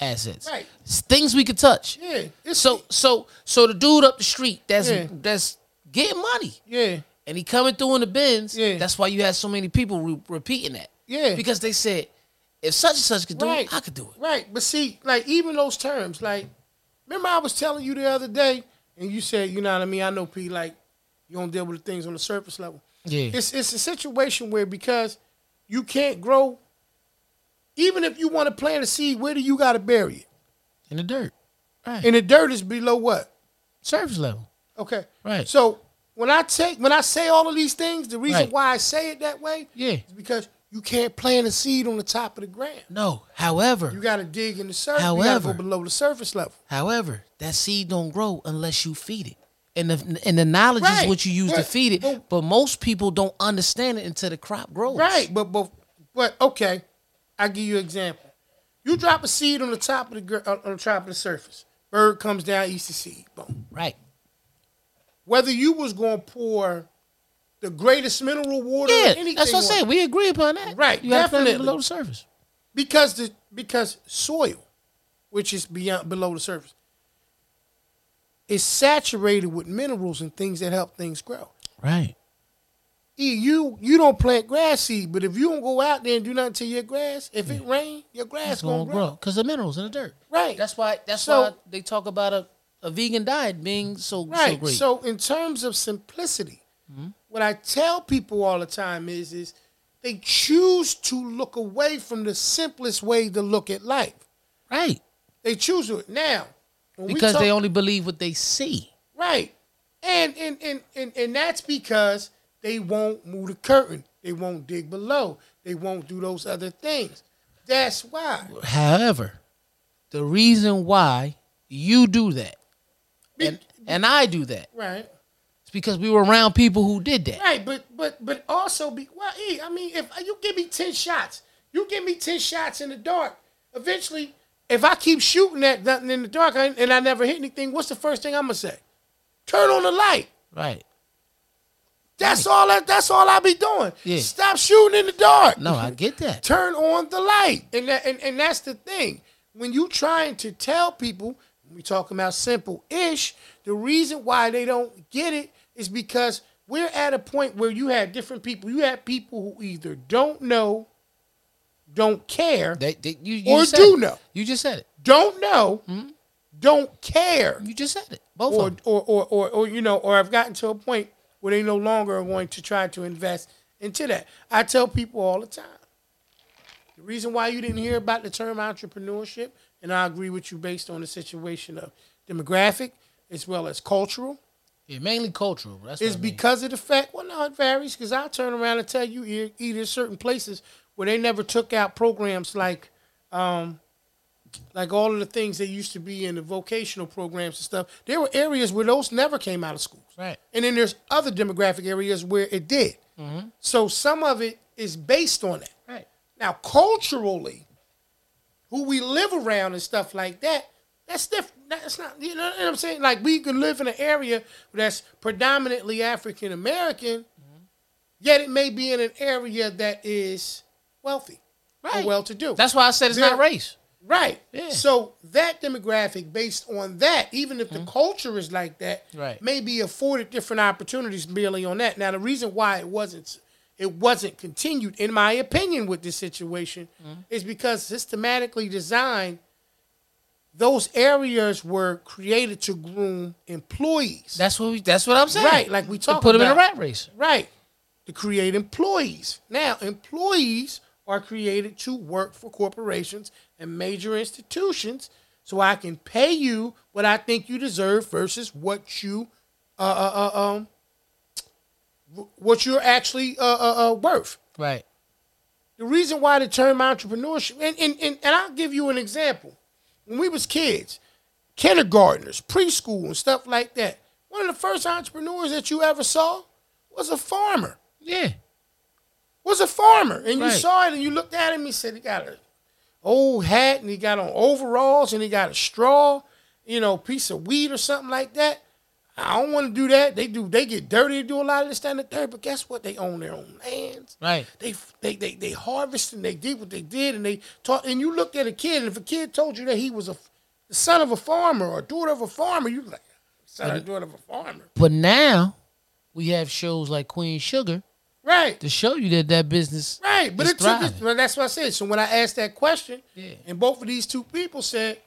assets,
Right.
It's things we could touch.
yeah. It's
So, so, so the dude up the street that's
Yeah.
that's getting money,
yeah,
and he coming through in the Benz.
Yeah.
That's why you had so many people re- repeating that.
Yeah.
Because they said, if such and such could do
Right.
it, I could do it.
Right, but see, like even those terms, like remember I was telling you the other day, and you said, you know what I mean. I know P, like you don't deal with the things on the surface level.
Yeah.
It's it's a situation where because you can't grow, even if you want to plant a seed, where do you got to bury it?
In the dirt. Right.
And the dirt is below what?
Surface level.
Okay,
Right.
So when I take when I say all of these things, the reason
Right.
why I say it that way
Yeah.
is because you can't plant a seed on the top of the ground.
No. However,
You got to dig in the surface. you got to
However-
below the surface level.
however, that seed don't grow unless you feed it. And the and the knowledge is what you use to feed it.
but-
But, most people don't understand it until the crop grows.
Right, but but but okay, I'll give you an example. You drop a seed on the top of the uh, on the top of the surface. Bird comes down, eats the seed. Boom.
Right.
Whether you was gonna pour the greatest mineral water, or
Yeah.
anything
That's what I'm saying. We agree upon that.
Right,
You have to put
definitely.
below the surface.
because the because soil, which is beyond below the surface, is saturated with minerals and things that help things grow.
Right.
You you don't plant grass seed, but if you don't go out there and do nothing to your grass, if it rain, your grass
It's
gonna,
gonna
grow.
because the minerals in the dirt.
Right.
That's why. That's
So-
why they talk about a, a vegan diet being so so
Right.
great.
So, in terms of simplicity,
Mm-hmm.
what I tell people all the time is is they choose to look away from the simplest way to look at life.
right.
They choose to now when
Because
talk-
they only believe what they see.
right, and and, and and and that's because they won't move the curtain. They won't dig below. They won't do those other things. That's why.
However, the reason why you do that and and I do that
Right.
It's because we were around people who did that.
Right, but but but also be well. E, I mean, if you give me ten shots, you give me ten shots in the dark. Eventually, if I keep shooting at nothing in the dark and I never hit anything, what's the first thing I'm gonna say? Turn on the light.
Right.
That's all. That, that's all I be doing.
Yeah.
Stop shooting in the dark.
No, I get that.
Turn on the light, and that, and and that's the thing. When you trying to tell people, we talking about simple ish. The reason why they don't get it is because we're at a point where you have different people. You have people who either don't know, don't care,
They, they, you, you
Or do
it.
know.
You just said it.
don't know, hmm? don't care
You just said it. Both
or,
of them.
or, or, or, or, you know, or I've gotten to a point where they no longer are going to try to invest into that. I tell people all the time. The reason why you didn't hear about the term entrepreneurship, and I agree with you based on the situation of demographic as well as cultural,
Yeah, mainly cultural. That's what I mean.
because of the fact, well, no, it varies because I'll turn around and tell you either certain places where they never took out programs like, um, like all of the things that used to be in the vocational programs and stuff. There were areas where those never came out of schools.
Right.
And then there's other demographic areas where it did. So some of it is based on that.
Right.
Now, culturally, who we live around and stuff like that, that's different. That's not, you know what I'm saying? Like, we can live in an area that's predominantly African American, yet it may be in an area that is wealthy
Right.
or well to do.
That's why I said it's not race.
Right.
Yeah.
So that demographic, based on that, even if the culture is like that,
Mm-hmm. Right.
may be afforded different opportunities merely on that. Now, the reason why it wasn't it wasn't continued, in my opinion, with this situation,
Mm-hmm.
is because systematically designed, those areas were created to groom employees.
That's what we. That's what I'm saying.
Right, like we talked
put them in a rat race.
Right. To create employees. Now, employees are created to work for corporations and major institutions so I can pay you what I think you deserve versus what you uh, uh, uh um what you're actually uh, uh, uh worth.
Right.
The reason why the term entrepreneurship, and, and, and, and I'll give you an example. When we was kids, kindergartners, preschool, and stuff like that, one of the first entrepreneurs that you ever saw was a farmer.
Yeah.
A farmer, and you
Right.
saw it, and you looked at him. He said he got a old hat, and he got on overalls, and he got a straw, you know, piece of weed or something like that. I don't want to do that. They do. They get dirty. They do a lot of this, that, and the third. But guess what? They own their own lands.
Right.
They they they they harvested and they did what they did and they taught. And you looked at a kid, and if a kid told you that he was a the son of a farmer or daughter of a farmer, you like son or daughter of a farmer,
But now we have shows like Queen Sugar
right?
to show you that that business.
Right, but it took.
Thriving.
well, that's what I said. So when I asked that question,
Yeah.
and both of these two people said,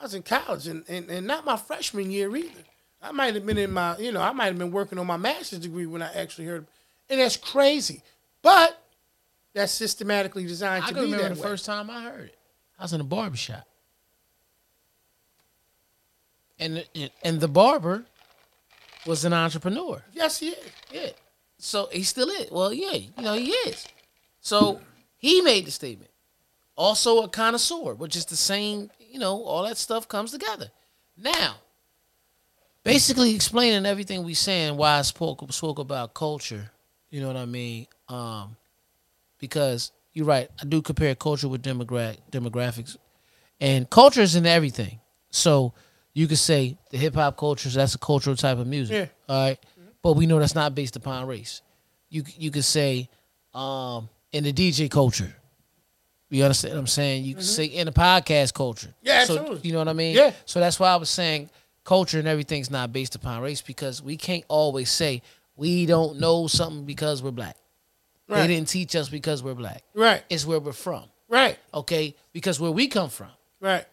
I was in college and, and, and not my freshman year either. I might have been in my, you know, I might have been working on my master's degree when I actually heard, and that's crazy. But that's systematically designed
I
to be
remember
that
the
way.
first time I heard it. I was in a barber shop. And, and the barber was an entrepreneur.
Yes, he is.
Yeah. So he still is. Well, yeah, you know, he is. So he made the statement. Also a connoisseur, which is the same, you know, all that stuff comes together. Now, basically explaining everything we saying why I spoke spoke about culture, you know what I mean? Um, because you're right, I do compare culture with demogra- demographics. And culture is in everything. So you could say the hip hop culture, that's a cultural type of music.
Yeah.
All right. But we know that's not based upon race. You you could say um, in the DJ culture. You understand what I'm saying? You could say in the podcast culture.
Mm-hmm. Yeah,
so,
absolutely.
You know what I mean?
Yeah.
So that's why I was saying culture and everything's not based upon race because we can't always say we don't know something because we're black.
Right.
They didn't teach us because we're black.
Right,
It's where we're from.
right,
Okay? Because where we come from,
right,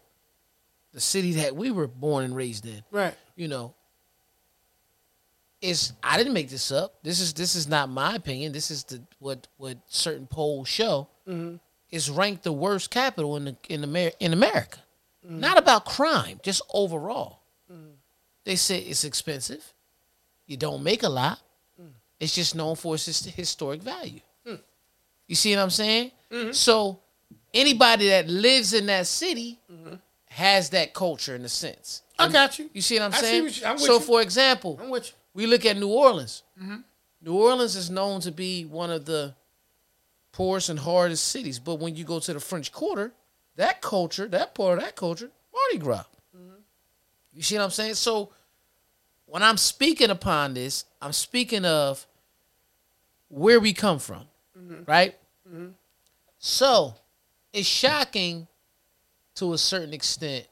the city that we were born and raised in,
right.
you know, is I didn't make this up. This is this is not my opinion. This is the what what certain polls show. Mm-hmm. Is ranked the worst capital in the in Amer- in America. Mm-hmm. Not about crime, just overall. Mm-hmm. They say it's expensive. You don't make a lot. Mm. It's just known for its historic value. Hmm. You see what I'm saying? So anybody that lives in that city has that culture in a sense.
I got you.
You see what I'm
I
saying?
what you- I'm
so,
you.
for example,
I'm with you.
We look at New Orleans.
Mm-hmm.
New Orleans is known to be one of the poorest and hardest cities. But when you go to the French Quarter, that culture, that part of that culture, Mardi Gras.
Mm-hmm.
You see what I'm saying? So when I'm speaking upon this, I'm speaking of where we come from,
Mm-hmm.
right? So it's shocking to a certain extent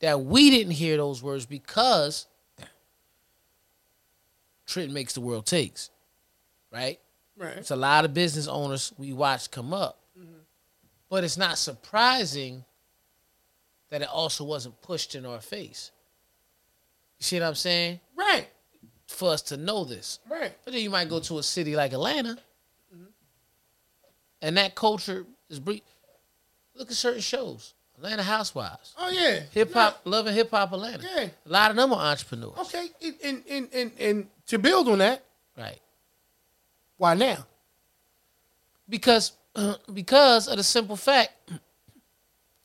that we didn't hear those words because Trent makes the world takes, right?
Right.
It's a lot of business owners we watch come up. Mm-hmm. But it's not surprising that it also wasn't pushed in our face. You see what I'm saying?
Right.
For us to know this.
Right.
But then you might go to a city like Atlanta, mm-hmm. and that culture is bre- Look at certain shows, Atlanta Housewives,
Oh yeah.
hip hop, loving hip hop Atlanta.
Yeah.
A lot of them are entrepreneurs.
Okay. And, and and and to build on that,
Right.
why now?
Because because of the simple fact,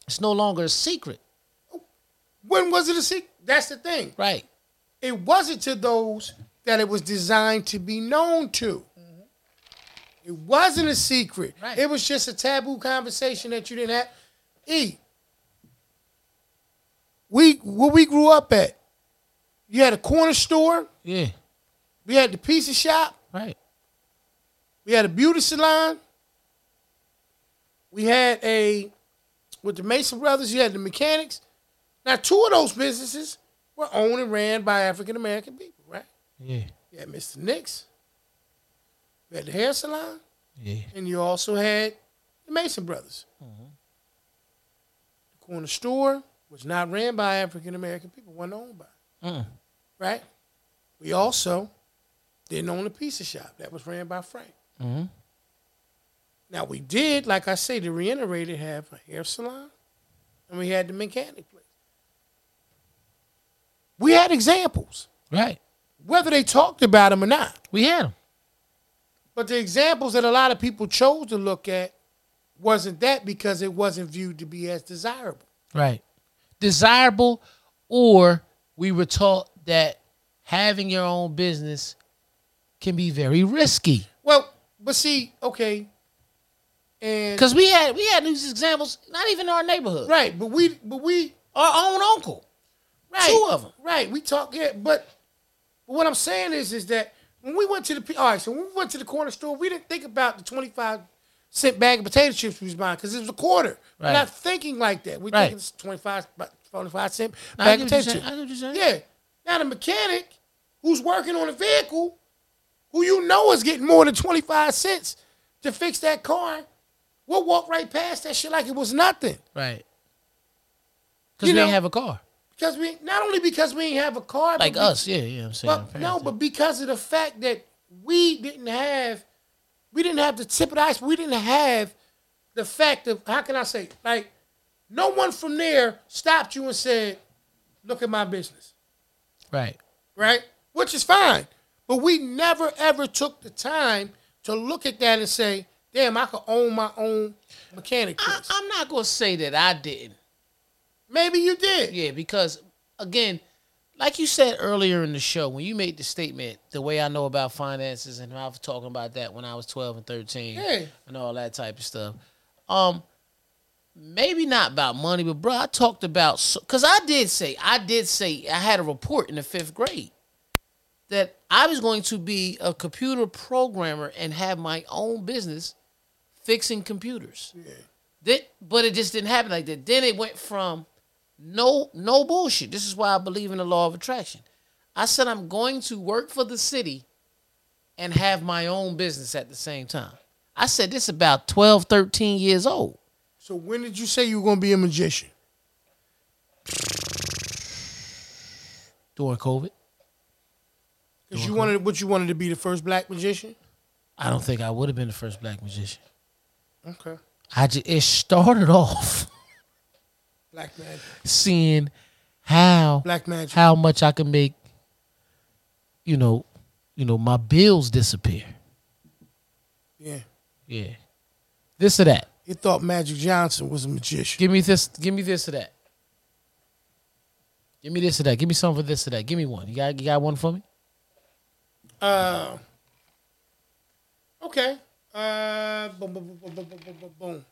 it's no longer a secret.
When was it a secret? That's the thing.
Right.
It wasn't to those that it was designed to be known to. Mm-hmm. It wasn't a secret.
Right.
It was just a taboo conversation that you didn't have. E. We where we grew up at, you had a corner store,
Yeah.
we had the pizza shop,
Right.
we had a beauty salon, we had a with the Mason brothers, you had the mechanics. Now two of those businesses were owned and ran by African American people, right?
Yeah.
You had Mr. Nix, you had the hair salon,
Yeah.
and you also had the Mason brothers. Mm-hmm. The corner store was not ran by African American people, wasn't owned by,
Mm.
right? We also didn't own the pizza shop that was ran by Frank.
Mm-hmm.
Now we did, like I say, to reiterate it, have a hair salon, and we had the mechanic place. We had examples,
Right.
whether they talked about them or not.
We had them.
But the examples that a lot of people chose to look at wasn't that because it wasn't viewed to be as desirable.
Right. Desirable, or we were taught that having your own business can be very risky.
Well, but see, okay, and
Because we had we had these examples, not even in our neighborhood.
right, but we, but we,
Our own uncle.
right,
Two of 'em.
right. We talk, yeah, but, but what I'm saying is, is that when we went to the, all right, so when we went to the corner store, we didn't think about the 25 cent bag of potato chips we was buying because it was a quarter. We're not thinking like that. We're
Right.
thinking it's 25, about 25 cent bag of potato chips.
I get what you're saying.
Yeah. Now the mechanic who's working on a vehicle, who you know is getting more than 25 cents to fix that car, will walk right past that shit like it was nothing.
Right. Because we
know-
didn't have a car.
Because we not only because we didn't have a car,
Like us. Yeah, yeah, I'm saying.
But no, but because of the fact that we didn't have, we didn't have the tip of the ice. We didn't have the fact of how can I say like, no one from there stopped you and said, "Look at my business."
Right.
right? Which is fine. But we never ever took the time to look at that and say, damn, I could own my own mechanic
I, I'm not gonna say that I didn't.
Maybe you did.
Yeah, because again, like you said earlier in the show, when you made the statement, the way I know about finances and I was talking about that when I was 12 and 13
Yeah.
and all that type of stuff. Um, maybe not about money, but bro, I talked about because I did say I did say I had a report in the fifth grade that I was going to be a computer programmer and have my own business fixing computers. yeah. That, but it just didn't happen like that. Then it went from no no bullshit. This is why I believe in the law of attraction. I said I'm going to work for the city and have my own business at the same time. I said this about 12, 13 years old.
So when did you say you were going to be a magician?
During COVID.
Because you wanted what you wanted to be the first black magician.
I don't think I would have been the first black magician.
Okay.
I just it started off
Black magic.
seeing how
Black magic.
how much I can make, you know, you know, my bills disappear.
Yeah.
Yeah. This or that.
He thought Magic Johnson was a magician.
Give me this. Give me this or that. Give me this or that. Give me some for this or that. Give me one. You got you got one for me?
Uh. Okay. Uh. Boom. Boom. Boom. Boom. Boom. Boom. Boom. boom.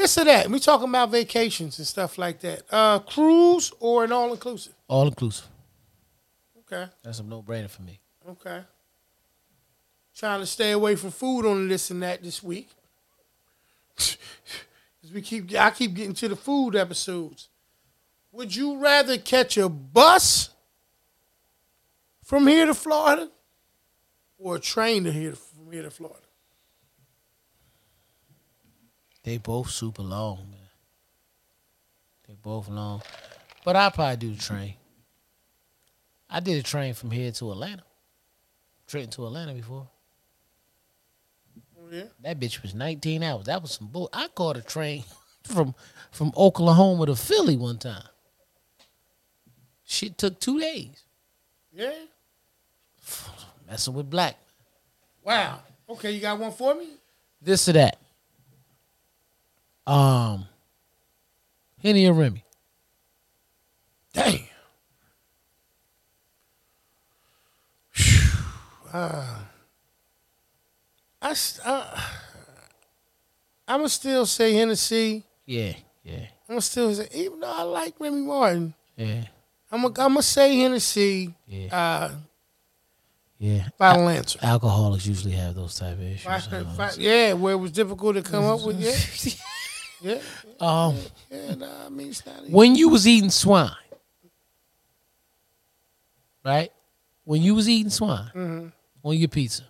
This or that. We talking about vacations and stuff like that. Uh, cruise or an all inclusive.
All inclusive.
Okay.
That's a no brainer for me.
Okay. Trying to stay away from food on this and that this week. 'Cause we keep, I keep getting to the food episodes. Would you rather catch a bus from here to Florida, or a train to here from here to Florida?
They both super long, man. They both long. But I probably do the train. I did a train from here to Atlanta. Trenton to Atlanta before.
Oh, yeah.
That bitch was 19 hours. That was some bull. I caught a train from from Oklahoma to Philly one time. Shit took two days.
Yeah.
Messing with black.
Wow. Okay, you got one for me?
This or that. Um Henny or Remy.
Damn. uh, I, uh, I'm gonna still say Hennessy.
Yeah, yeah,
I'm gonna still say, even though I like Remy Martin,
yeah,
I'm gonna, I'm gonna say Hennessy.
yeah,
Uh,
yeah.
final answer.
Alcoholics usually have those type of issues.
Fi-
uh,
fi- yeah, where it was difficult to come up with. Yeah, yeah,
um,
yeah. Nah, I mean, it's not. Easy.
when you was eating swine, right? When you was eating swine
Mhm.
on your pizza,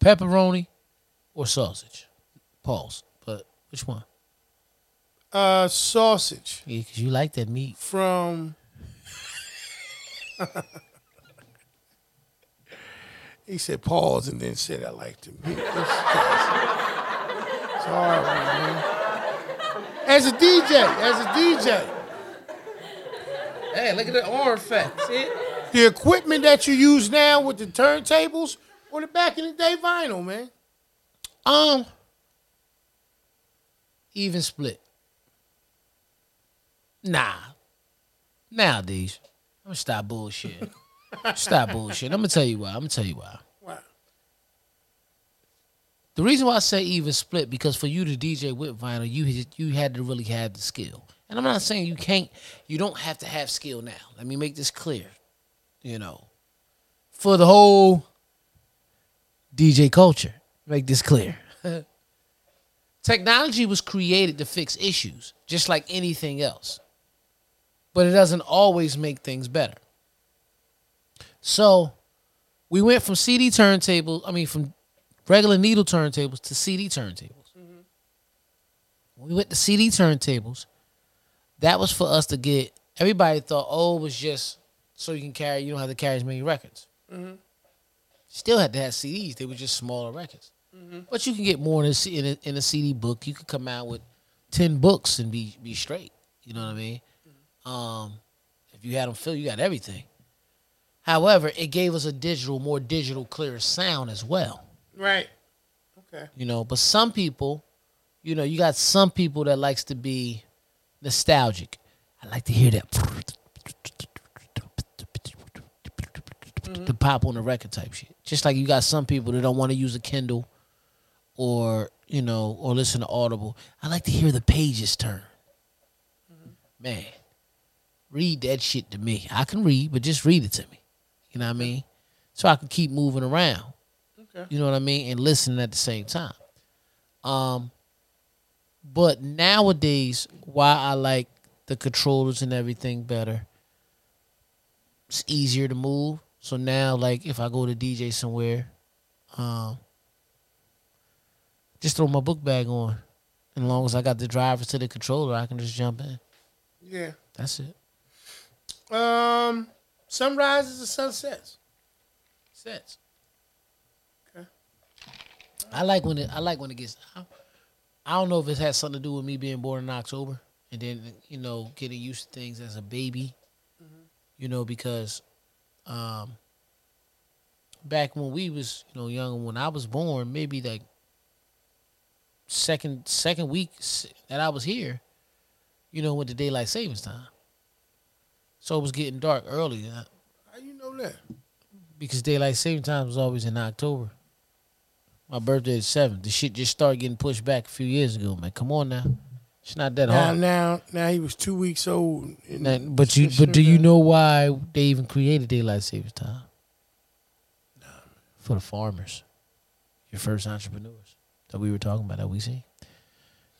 pepperoni or sausage? Pause. But which one?
Uh, sausage
Yeah, because you like that meat.
from. he said pause and then said I liked him. He- It's hard, man. As a DJ, as a DJ,
Hey, look at the arm fat. See it?
the equipment that you use now with the turntables or the back in the day vinyl, man.
Um, even split. Nah. Nowadays, I'm gonna stop bullshit. stop bullshit. I'm gonna tell you why. I'm gonna tell you why. The reason why I say even split because for you to DJ with vinyl, you you had to really have the skill. And I'm not saying you can't. You don't have to have skill now. Let me make this clear. You know, for the whole DJ culture, make this clear. Technology was created to fix issues, just like anything else. But it doesn't always make things better. So we went from CD turntables, I mean, from regular needle turntables to CD turntables. When we went to CD turntables, that was for us to get, everybody thought, oh, it was just so you can carry, you don't have to carry as many records. Mm-hmm. Still had to have CDs, they were just smaller records. Mm-hmm. But you can get more in a, in a in a CD book. You could come out with ten books and be be straight. You know what I mean? Mm-hmm. Um, if you had them filled, you got everything. However, it gave us a digital, more digital, clearer sound as well.
Right. Okay.
You know, but some people, you know, you got some people that likes to be nostalgic. I like to hear that the mm-hmm. pop on the record type shit. Just like you got some people that don't want to use a Kindle or you know or listen to Audible. I like to hear the pages turn. Mm-hmm. Man, read that shit to me. I can read, but just read it to me. You know what I mean? So I can keep moving around. You know what I mean? And listening at the same time. Um but nowadays, why I like the controllers and everything better, it's easier to move. So now like if I go to DJ somewhere, um just throw my book bag on. And as long as I got the driver to the controller, I can just jump in.
Yeah.
That's it.
Um, sunrises and sunsets.
Sets. I like when it. I like when it gets. I, I don't know if it has something to do with me being born in October and then you know getting used to things as a baby. You know because, um, back when we was you know young, when I was born, maybe like second second week that I was here, you know, with the daylight savings time. So it was getting dark early.
How you know that?
because daylight saving time was always in October. My birthday is seventh. The shit just started getting pushed back a few years ago, man. Come on now, it's not that
Now,
hard.
now, now he was two weeks old. and-
Now, but you, but do you know why they even created daylight savings time? No. For the farmers, your first entrepreneurs that we were talking about that we see.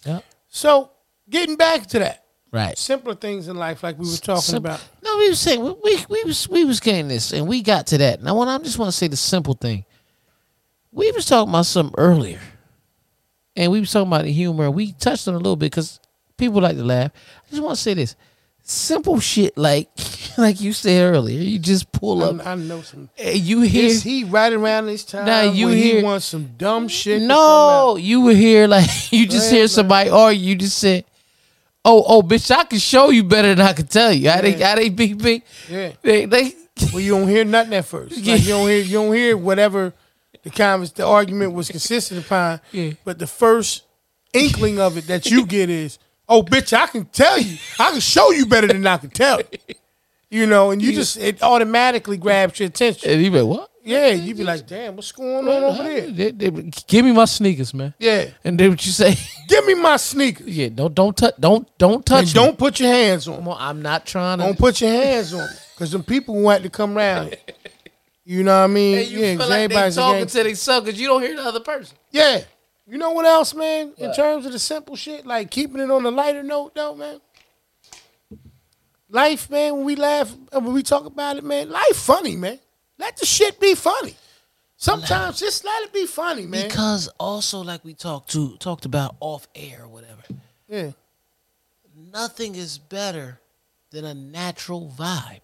Yeah.
So, getting back to that,
Right.
simpler things in life, like we were talking
Sim-
about.
No, we were saying we, we we was we was getting this, and we got to that. Now, when I just want to say the simple thing, we was talking about something earlier, and we was talking about the humor. We touched on it a little bit because People like to laugh. I just want to say this: simple shit like like you said earlier. You just pull up.
I, I know some.
you hear
Is he right around this time?
Nah, you
when
hear-
he wants some dumb shit.
no, you would hear like you just
Right,
hear somebody or you just said, "Oh, oh, bitch, I can show you better than I can tell you." How they
Yeah.
how they big big.
Yeah.
They they
Well, you don't hear nothing at first. Like you don't hear you don't hear whatever the convers the argument was consistent upon.
Yeah.
But the first inkling of it that you get is, oh bitch, I can tell you. I can show you better than I can tell you. You know, and you just it automatically grabs your attention.
and you be what?
Yeah, you be like, damn, what's going on over there?
They- they- give me my sneakers, man.
Yeah.
And then what you say?
Give me my sneakers.
yeah, don't don't touch don't don't touch.
And
me.
don't put your hands on
Come on, I'm not trying to.
Don't put your hands on. Because them people want to come around. You know what I mean?
And you
yeah,
feel
'cause
like they
everybody's
talking
against-
to themselves because you don't hear the other person.
Yeah. You know what else, man? In terms of the simple shit, like keeping it on the lighter note, though, man. Life, man. When we laugh, when we talk about it, man. Life funny, man. Let the shit be funny. Sometimes just let it be funny, man.
Because also, like we talked to talked about off air or whatever,
yeah.
nothing is better than a natural vibe.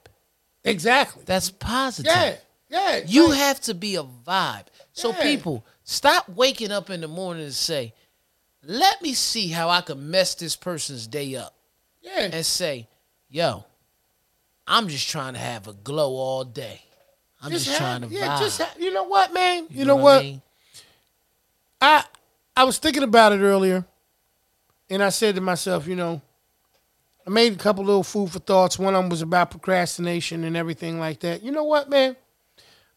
Exactly.
That's positive.
Yeah. Yeah.
You
like-
have to be a vibe. So
Yeah.
people, stop waking up in the morning and say, "Let me see how I can mess this person's day up,"
yeah.
and say, "Yo, I'm just trying to have a glow all day. I'm just,
have-
trying to
yeah,
vibe."
just ha- you know what, man? You,
You
know,
I
what?
mean?
I I was thinking about it earlier, and I said to myself, you know, I made a couple little food for thoughts. One of them was about procrastination and everything like that. You know what, man?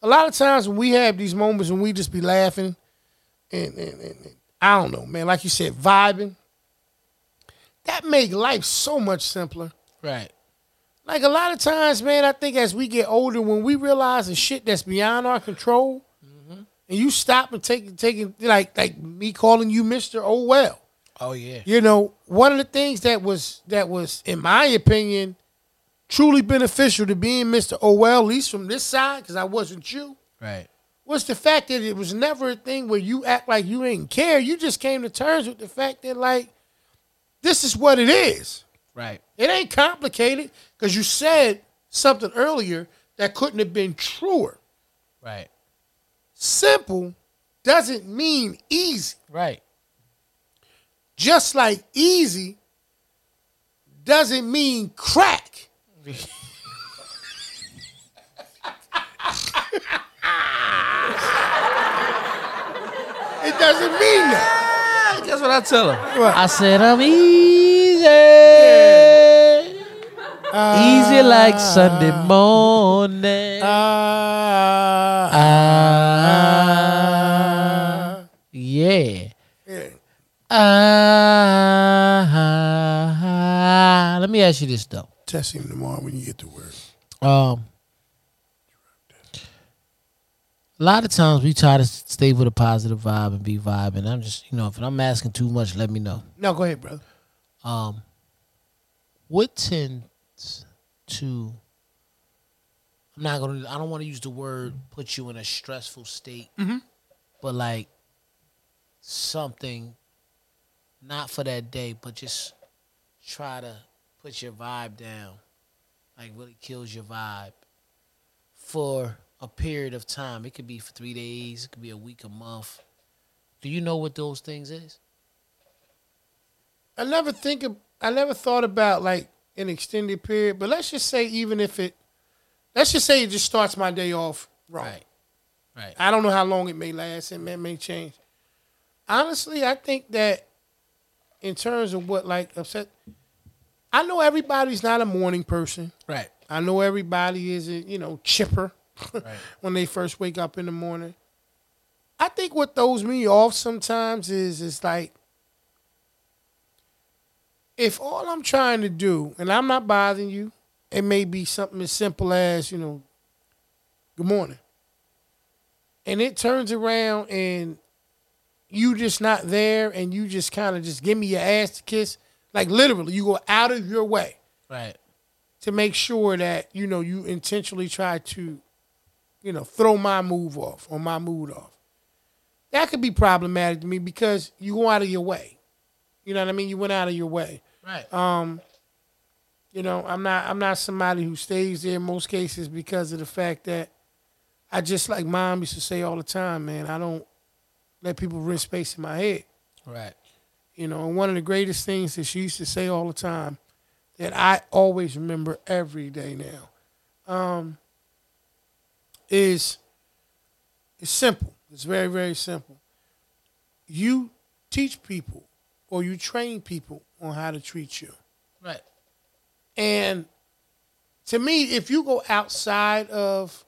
A lot of times when we have these moments when we just be laughing, and, and, and, and I don't know, man, like you said, vibing. That make life so much simpler.
Right.
Like a lot of times, man, I think as we get older, when we realize the shit that's beyond our control,
Mm-hmm.
and you stop and take taking like like me calling you Mister Oh well,
Oh yeah.
you know, one of the things that was that was, in my opinion, truly beneficial to being Mister Oh well, at least from this side, because I wasn't you,
Right.
was the fact that it was never a thing where you act like you didn't care. You just came to terms with the fact that like this is what it is.
Right.
It ain't complicated because you said something earlier that couldn't have been truer.
Right.
Simple doesn't mean easy.
Right.
Just like easy doesn't mean crack. It doesn't mean that.
Guess what I tell him?
What?
I said I'm easy. easy like Sunday morning.
Ah,
Ah, yeah.
yeah.
Ah, let me ask you this though.
Test him tomorrow when you get to work.
Um, a lot of times we try to stay with a positive vibe and be vibing. I'm just, you know, if I'm asking too much, let me know.
No, go ahead, brother.
Um, what tends to? I'm not gonna. I don't want to use the word put you in a stressful state, but like something, not for that day, but just try to put your vibe down, like really kills your vibe for a period of time. It could be for three days. It could be a week, a month. Do you know what those things is?
I never think of I never thought about like an extended period, but let's just say even if it let's just say it just starts my day off wrong.
Right. Right.
I don't know how long it may last and it may change. Honestly, I think that in terms of what like upset I know everybody's not a morning person.
Right.
I know everybody isn't, you know, chipper
Right.
when they first wake up in the morning. I think what throws me off sometimes is is like if all I'm trying to do, and I'm not bothering you, it may be something as simple as, you know, good morning. And it turns around and you just not there and you just kind of just give me your ass to kiss. Like literally, you go out of your way
Right.
to make sure that you know you intentionally try to, you know, throw my move off or my mood off. That could be problematic to me because you go out of your way. You know what I mean? You went out of your way.
Right.
Um, you know, I'm not I'm not somebody who stays there in most cases because of the fact that I just like mom used to say all the time, man, I don't let people rent space in my head.
right.
You know, and one of the greatest things that she used to say all the time that I always remember every day now um, is it's simple. It's very, very simple. You teach people or you train people on how to treat you.
Right.
And to me, if you go outside of,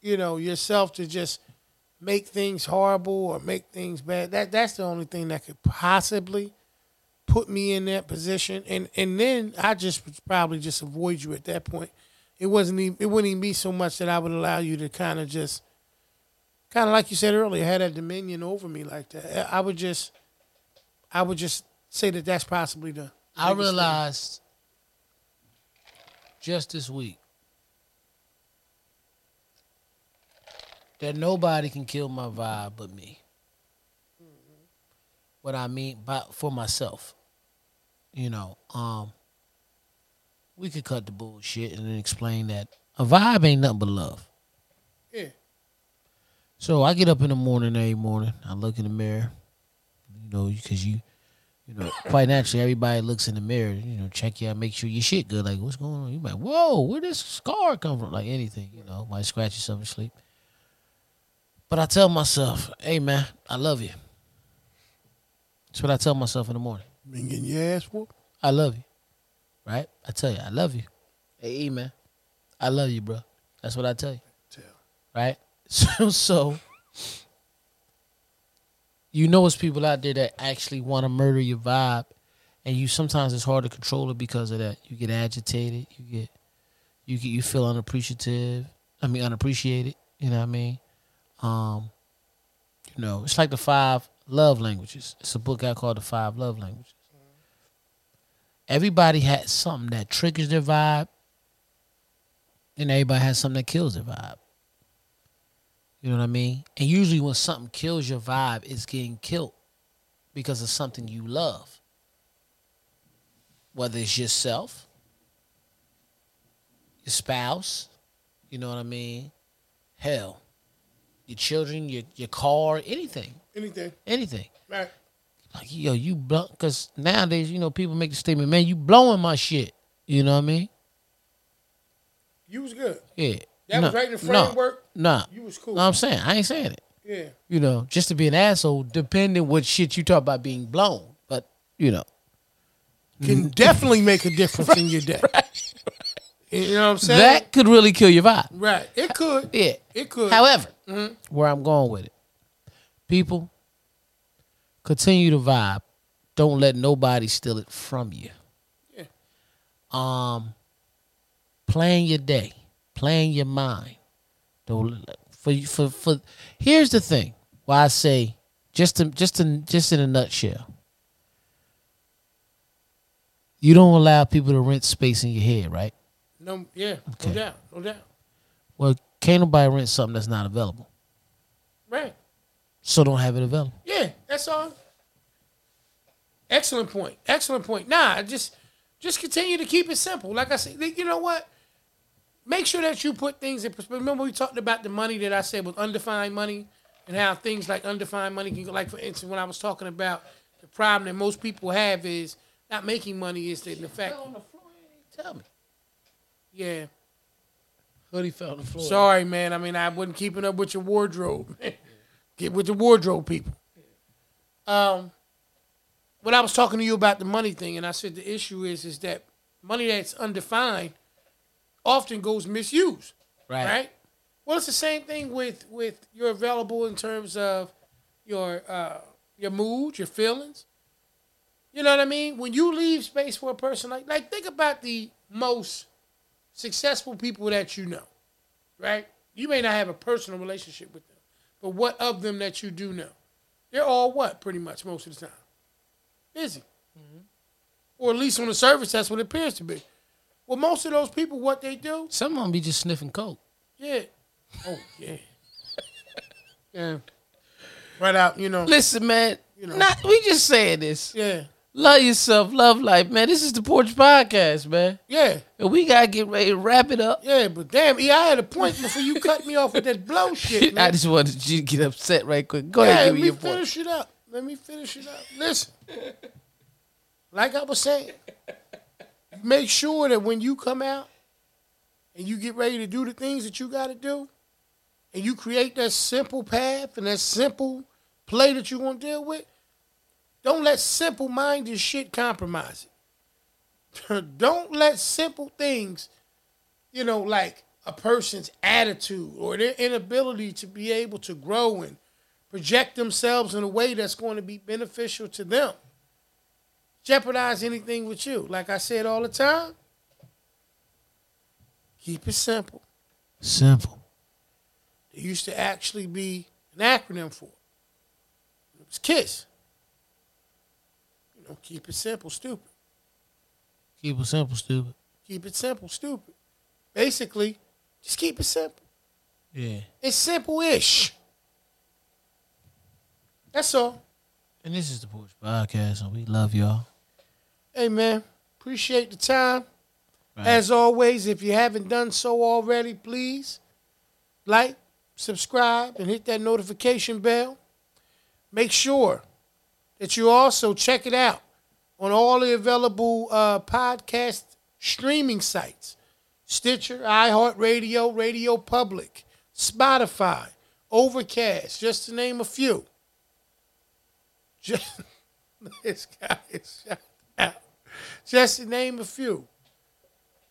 you know, yourself to just make things horrible or make things bad, that that's the only thing that could possibly put me in that position. And and then I just probably just avoid you at that point. It wasn't even it wouldn't even be so much that I would allow you to kind of just kind of like you said earlier, had that dominion over me like that. I would just I would just say that that's possibly the
I
biggest thing.
realized just this week that nobody can kill my vibe but me. What I mean by for myself, you know, um, we could cut the bullshit and then explain that a vibe ain't nothing but love.
Yeah.
So I get up in the morning every morning. I look in the mirror, you know, because you, you know, quite naturally, everybody looks in the mirror. You know, check you out, make sure your shit good. Like, what's going on? You might, whoa, where this scar come from? Like anything, you know, might scratch yourself in sleep. But I tell myself, hey man, I love you. That's what I tell myself in the morning.
Been getting your ass whooped.
I love you. Right? I tell you, I love you. Hey, E, man, I love you, bro. That's what I tell you.
Tell.
Right? So, so you know, it's people out there that actually want to murder your vibe, and you sometimes it's hard to control it because of that. You get agitated. You get, you get, you feel unappreciative. I mean, unappreciated. You know what I mean? Um, you know, it's like the five love languages. It's a book out called The Five Love Languages. Everybody has something that triggers their vibe, and everybody has something that kills their vibe. You know what I mean? And usually, when something kills your vibe, it's getting killed because of something you love. Whether it's yourself, your spouse, you know what I mean? Hell, your children, your your car, anything,
Anything.
anything.
Right.
Like yo, you blow because nowadays, you know, people make the statement, "Man, you blowing my shit." You know what I mean?
You was good.
Yeah.
That was right in the framework.
Nah,
You was cool.
no, I'm saying I ain't saying it.
yeah.
you know, just to be an asshole, depending what shit you talk about being blown. But you know,
Can definitely make a difference in your day. You know what I'm saying?
that could really kill your vibe.
right. It could.
Yeah.
It could.
However, where I'm going with it, people continue to vibe. Don't let nobody steal it from you.
Yeah.
Um, plan your day, plan your mind. Don't for for for. Here's the thing. Why I say just to, just to, just in a nutshell. You don't allow people to rent space in your head, right?
No, yeah.
Okay.
No doubt. No doubt.
Well, can't nobody rent something that's not available.
Right.
So don't have it available.
Yeah. That's all. Excellent point. Excellent point. Nah, just just continue to keep it simple. Like I said, you know what? Make sure that you put things in perspective. Remember we talked about the money that I said was undefined money and how things like undefined money can go. Like for instance, when I was talking about the problem that most people have is not making money is the, the fact.
on the floor. Tell me.
Yeah.
Hoodie fell on the floor.
Sorry, man. I mean, I wasn't keeping up with your wardrobe. Get with the wardrobe people. Um, when I was talking to you about the money thing, and I said the issue is is that money that's undefined often goes misused.
right.
Right. Well, it's the same thing with with you're available in terms of your uh, your mood, your feelings. You know what I mean? When you leave space for a person like like think about the most successful people that you know, right? You may not have a personal relationship with them, but what of them that you do know? They're all what pretty much most of the time busy, mm-hmm. or at least on the surface, that's what it appears to be. Well, most of those people, what they do,
Some of them be just sniffing coke.
yeah. Oh yeah. yeah. Right out, you know.
Listen, man.
You know.
Not we just saying this.
Yeah.
Love yourself, love life, man. This is the Porch Podcast, man.
Yeah,
And we gotta get ready to wrap it up.
yeah, but damn, E, I had a point before you cut me off with that blow shit, man.
I just wanted you to get upset right quick. Go
yeah,
ahead, give me your point.
Let me finish it up. Let me finish it up. Listen, like I was saying, make sure that when you come out and you get ready to do the things that you got to do, and you create that simple path and that simple play that you want to deal with, don't let simple minded shit compromise it. don't let simple things, you know, like a person's attitude or their inability to be able to grow and project themselves in a way that's going to be beneficial to them jeopardize anything with you. Like I said all the time, keep it simple.
Simple.
There used to actually be an acronym for it. It was KISS. Keep it simple, stupid.
Keep it simple, stupid.
Keep it simple, stupid. Basically, just keep it simple.
Yeah.
It's simple-ish. That's all.
And this is the Porch Podcast, and we love y'all.
Hey man, appreciate the time.
Right.
As always, if you haven't done so already, please like, subscribe, and hit that notification bell. Make sure that you also check it out on all the available uh, podcast streaming sites Stitcher, iHeartRadio, Radio Public, Spotify, Overcast, just to name a few. Just, this guy is shut out. Just to name a few.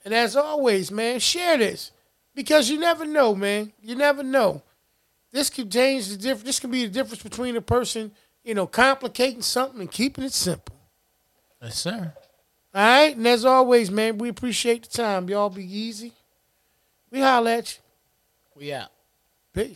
And as always, man, share this because you never know, man. You never know. This could change the difference. This could be the difference between a person, you know, complicating something and keeping it simple.
Yes, sir.
All right. And as always, man, we appreciate the time. Y'all be easy. We holler at you.
We out.
Peace.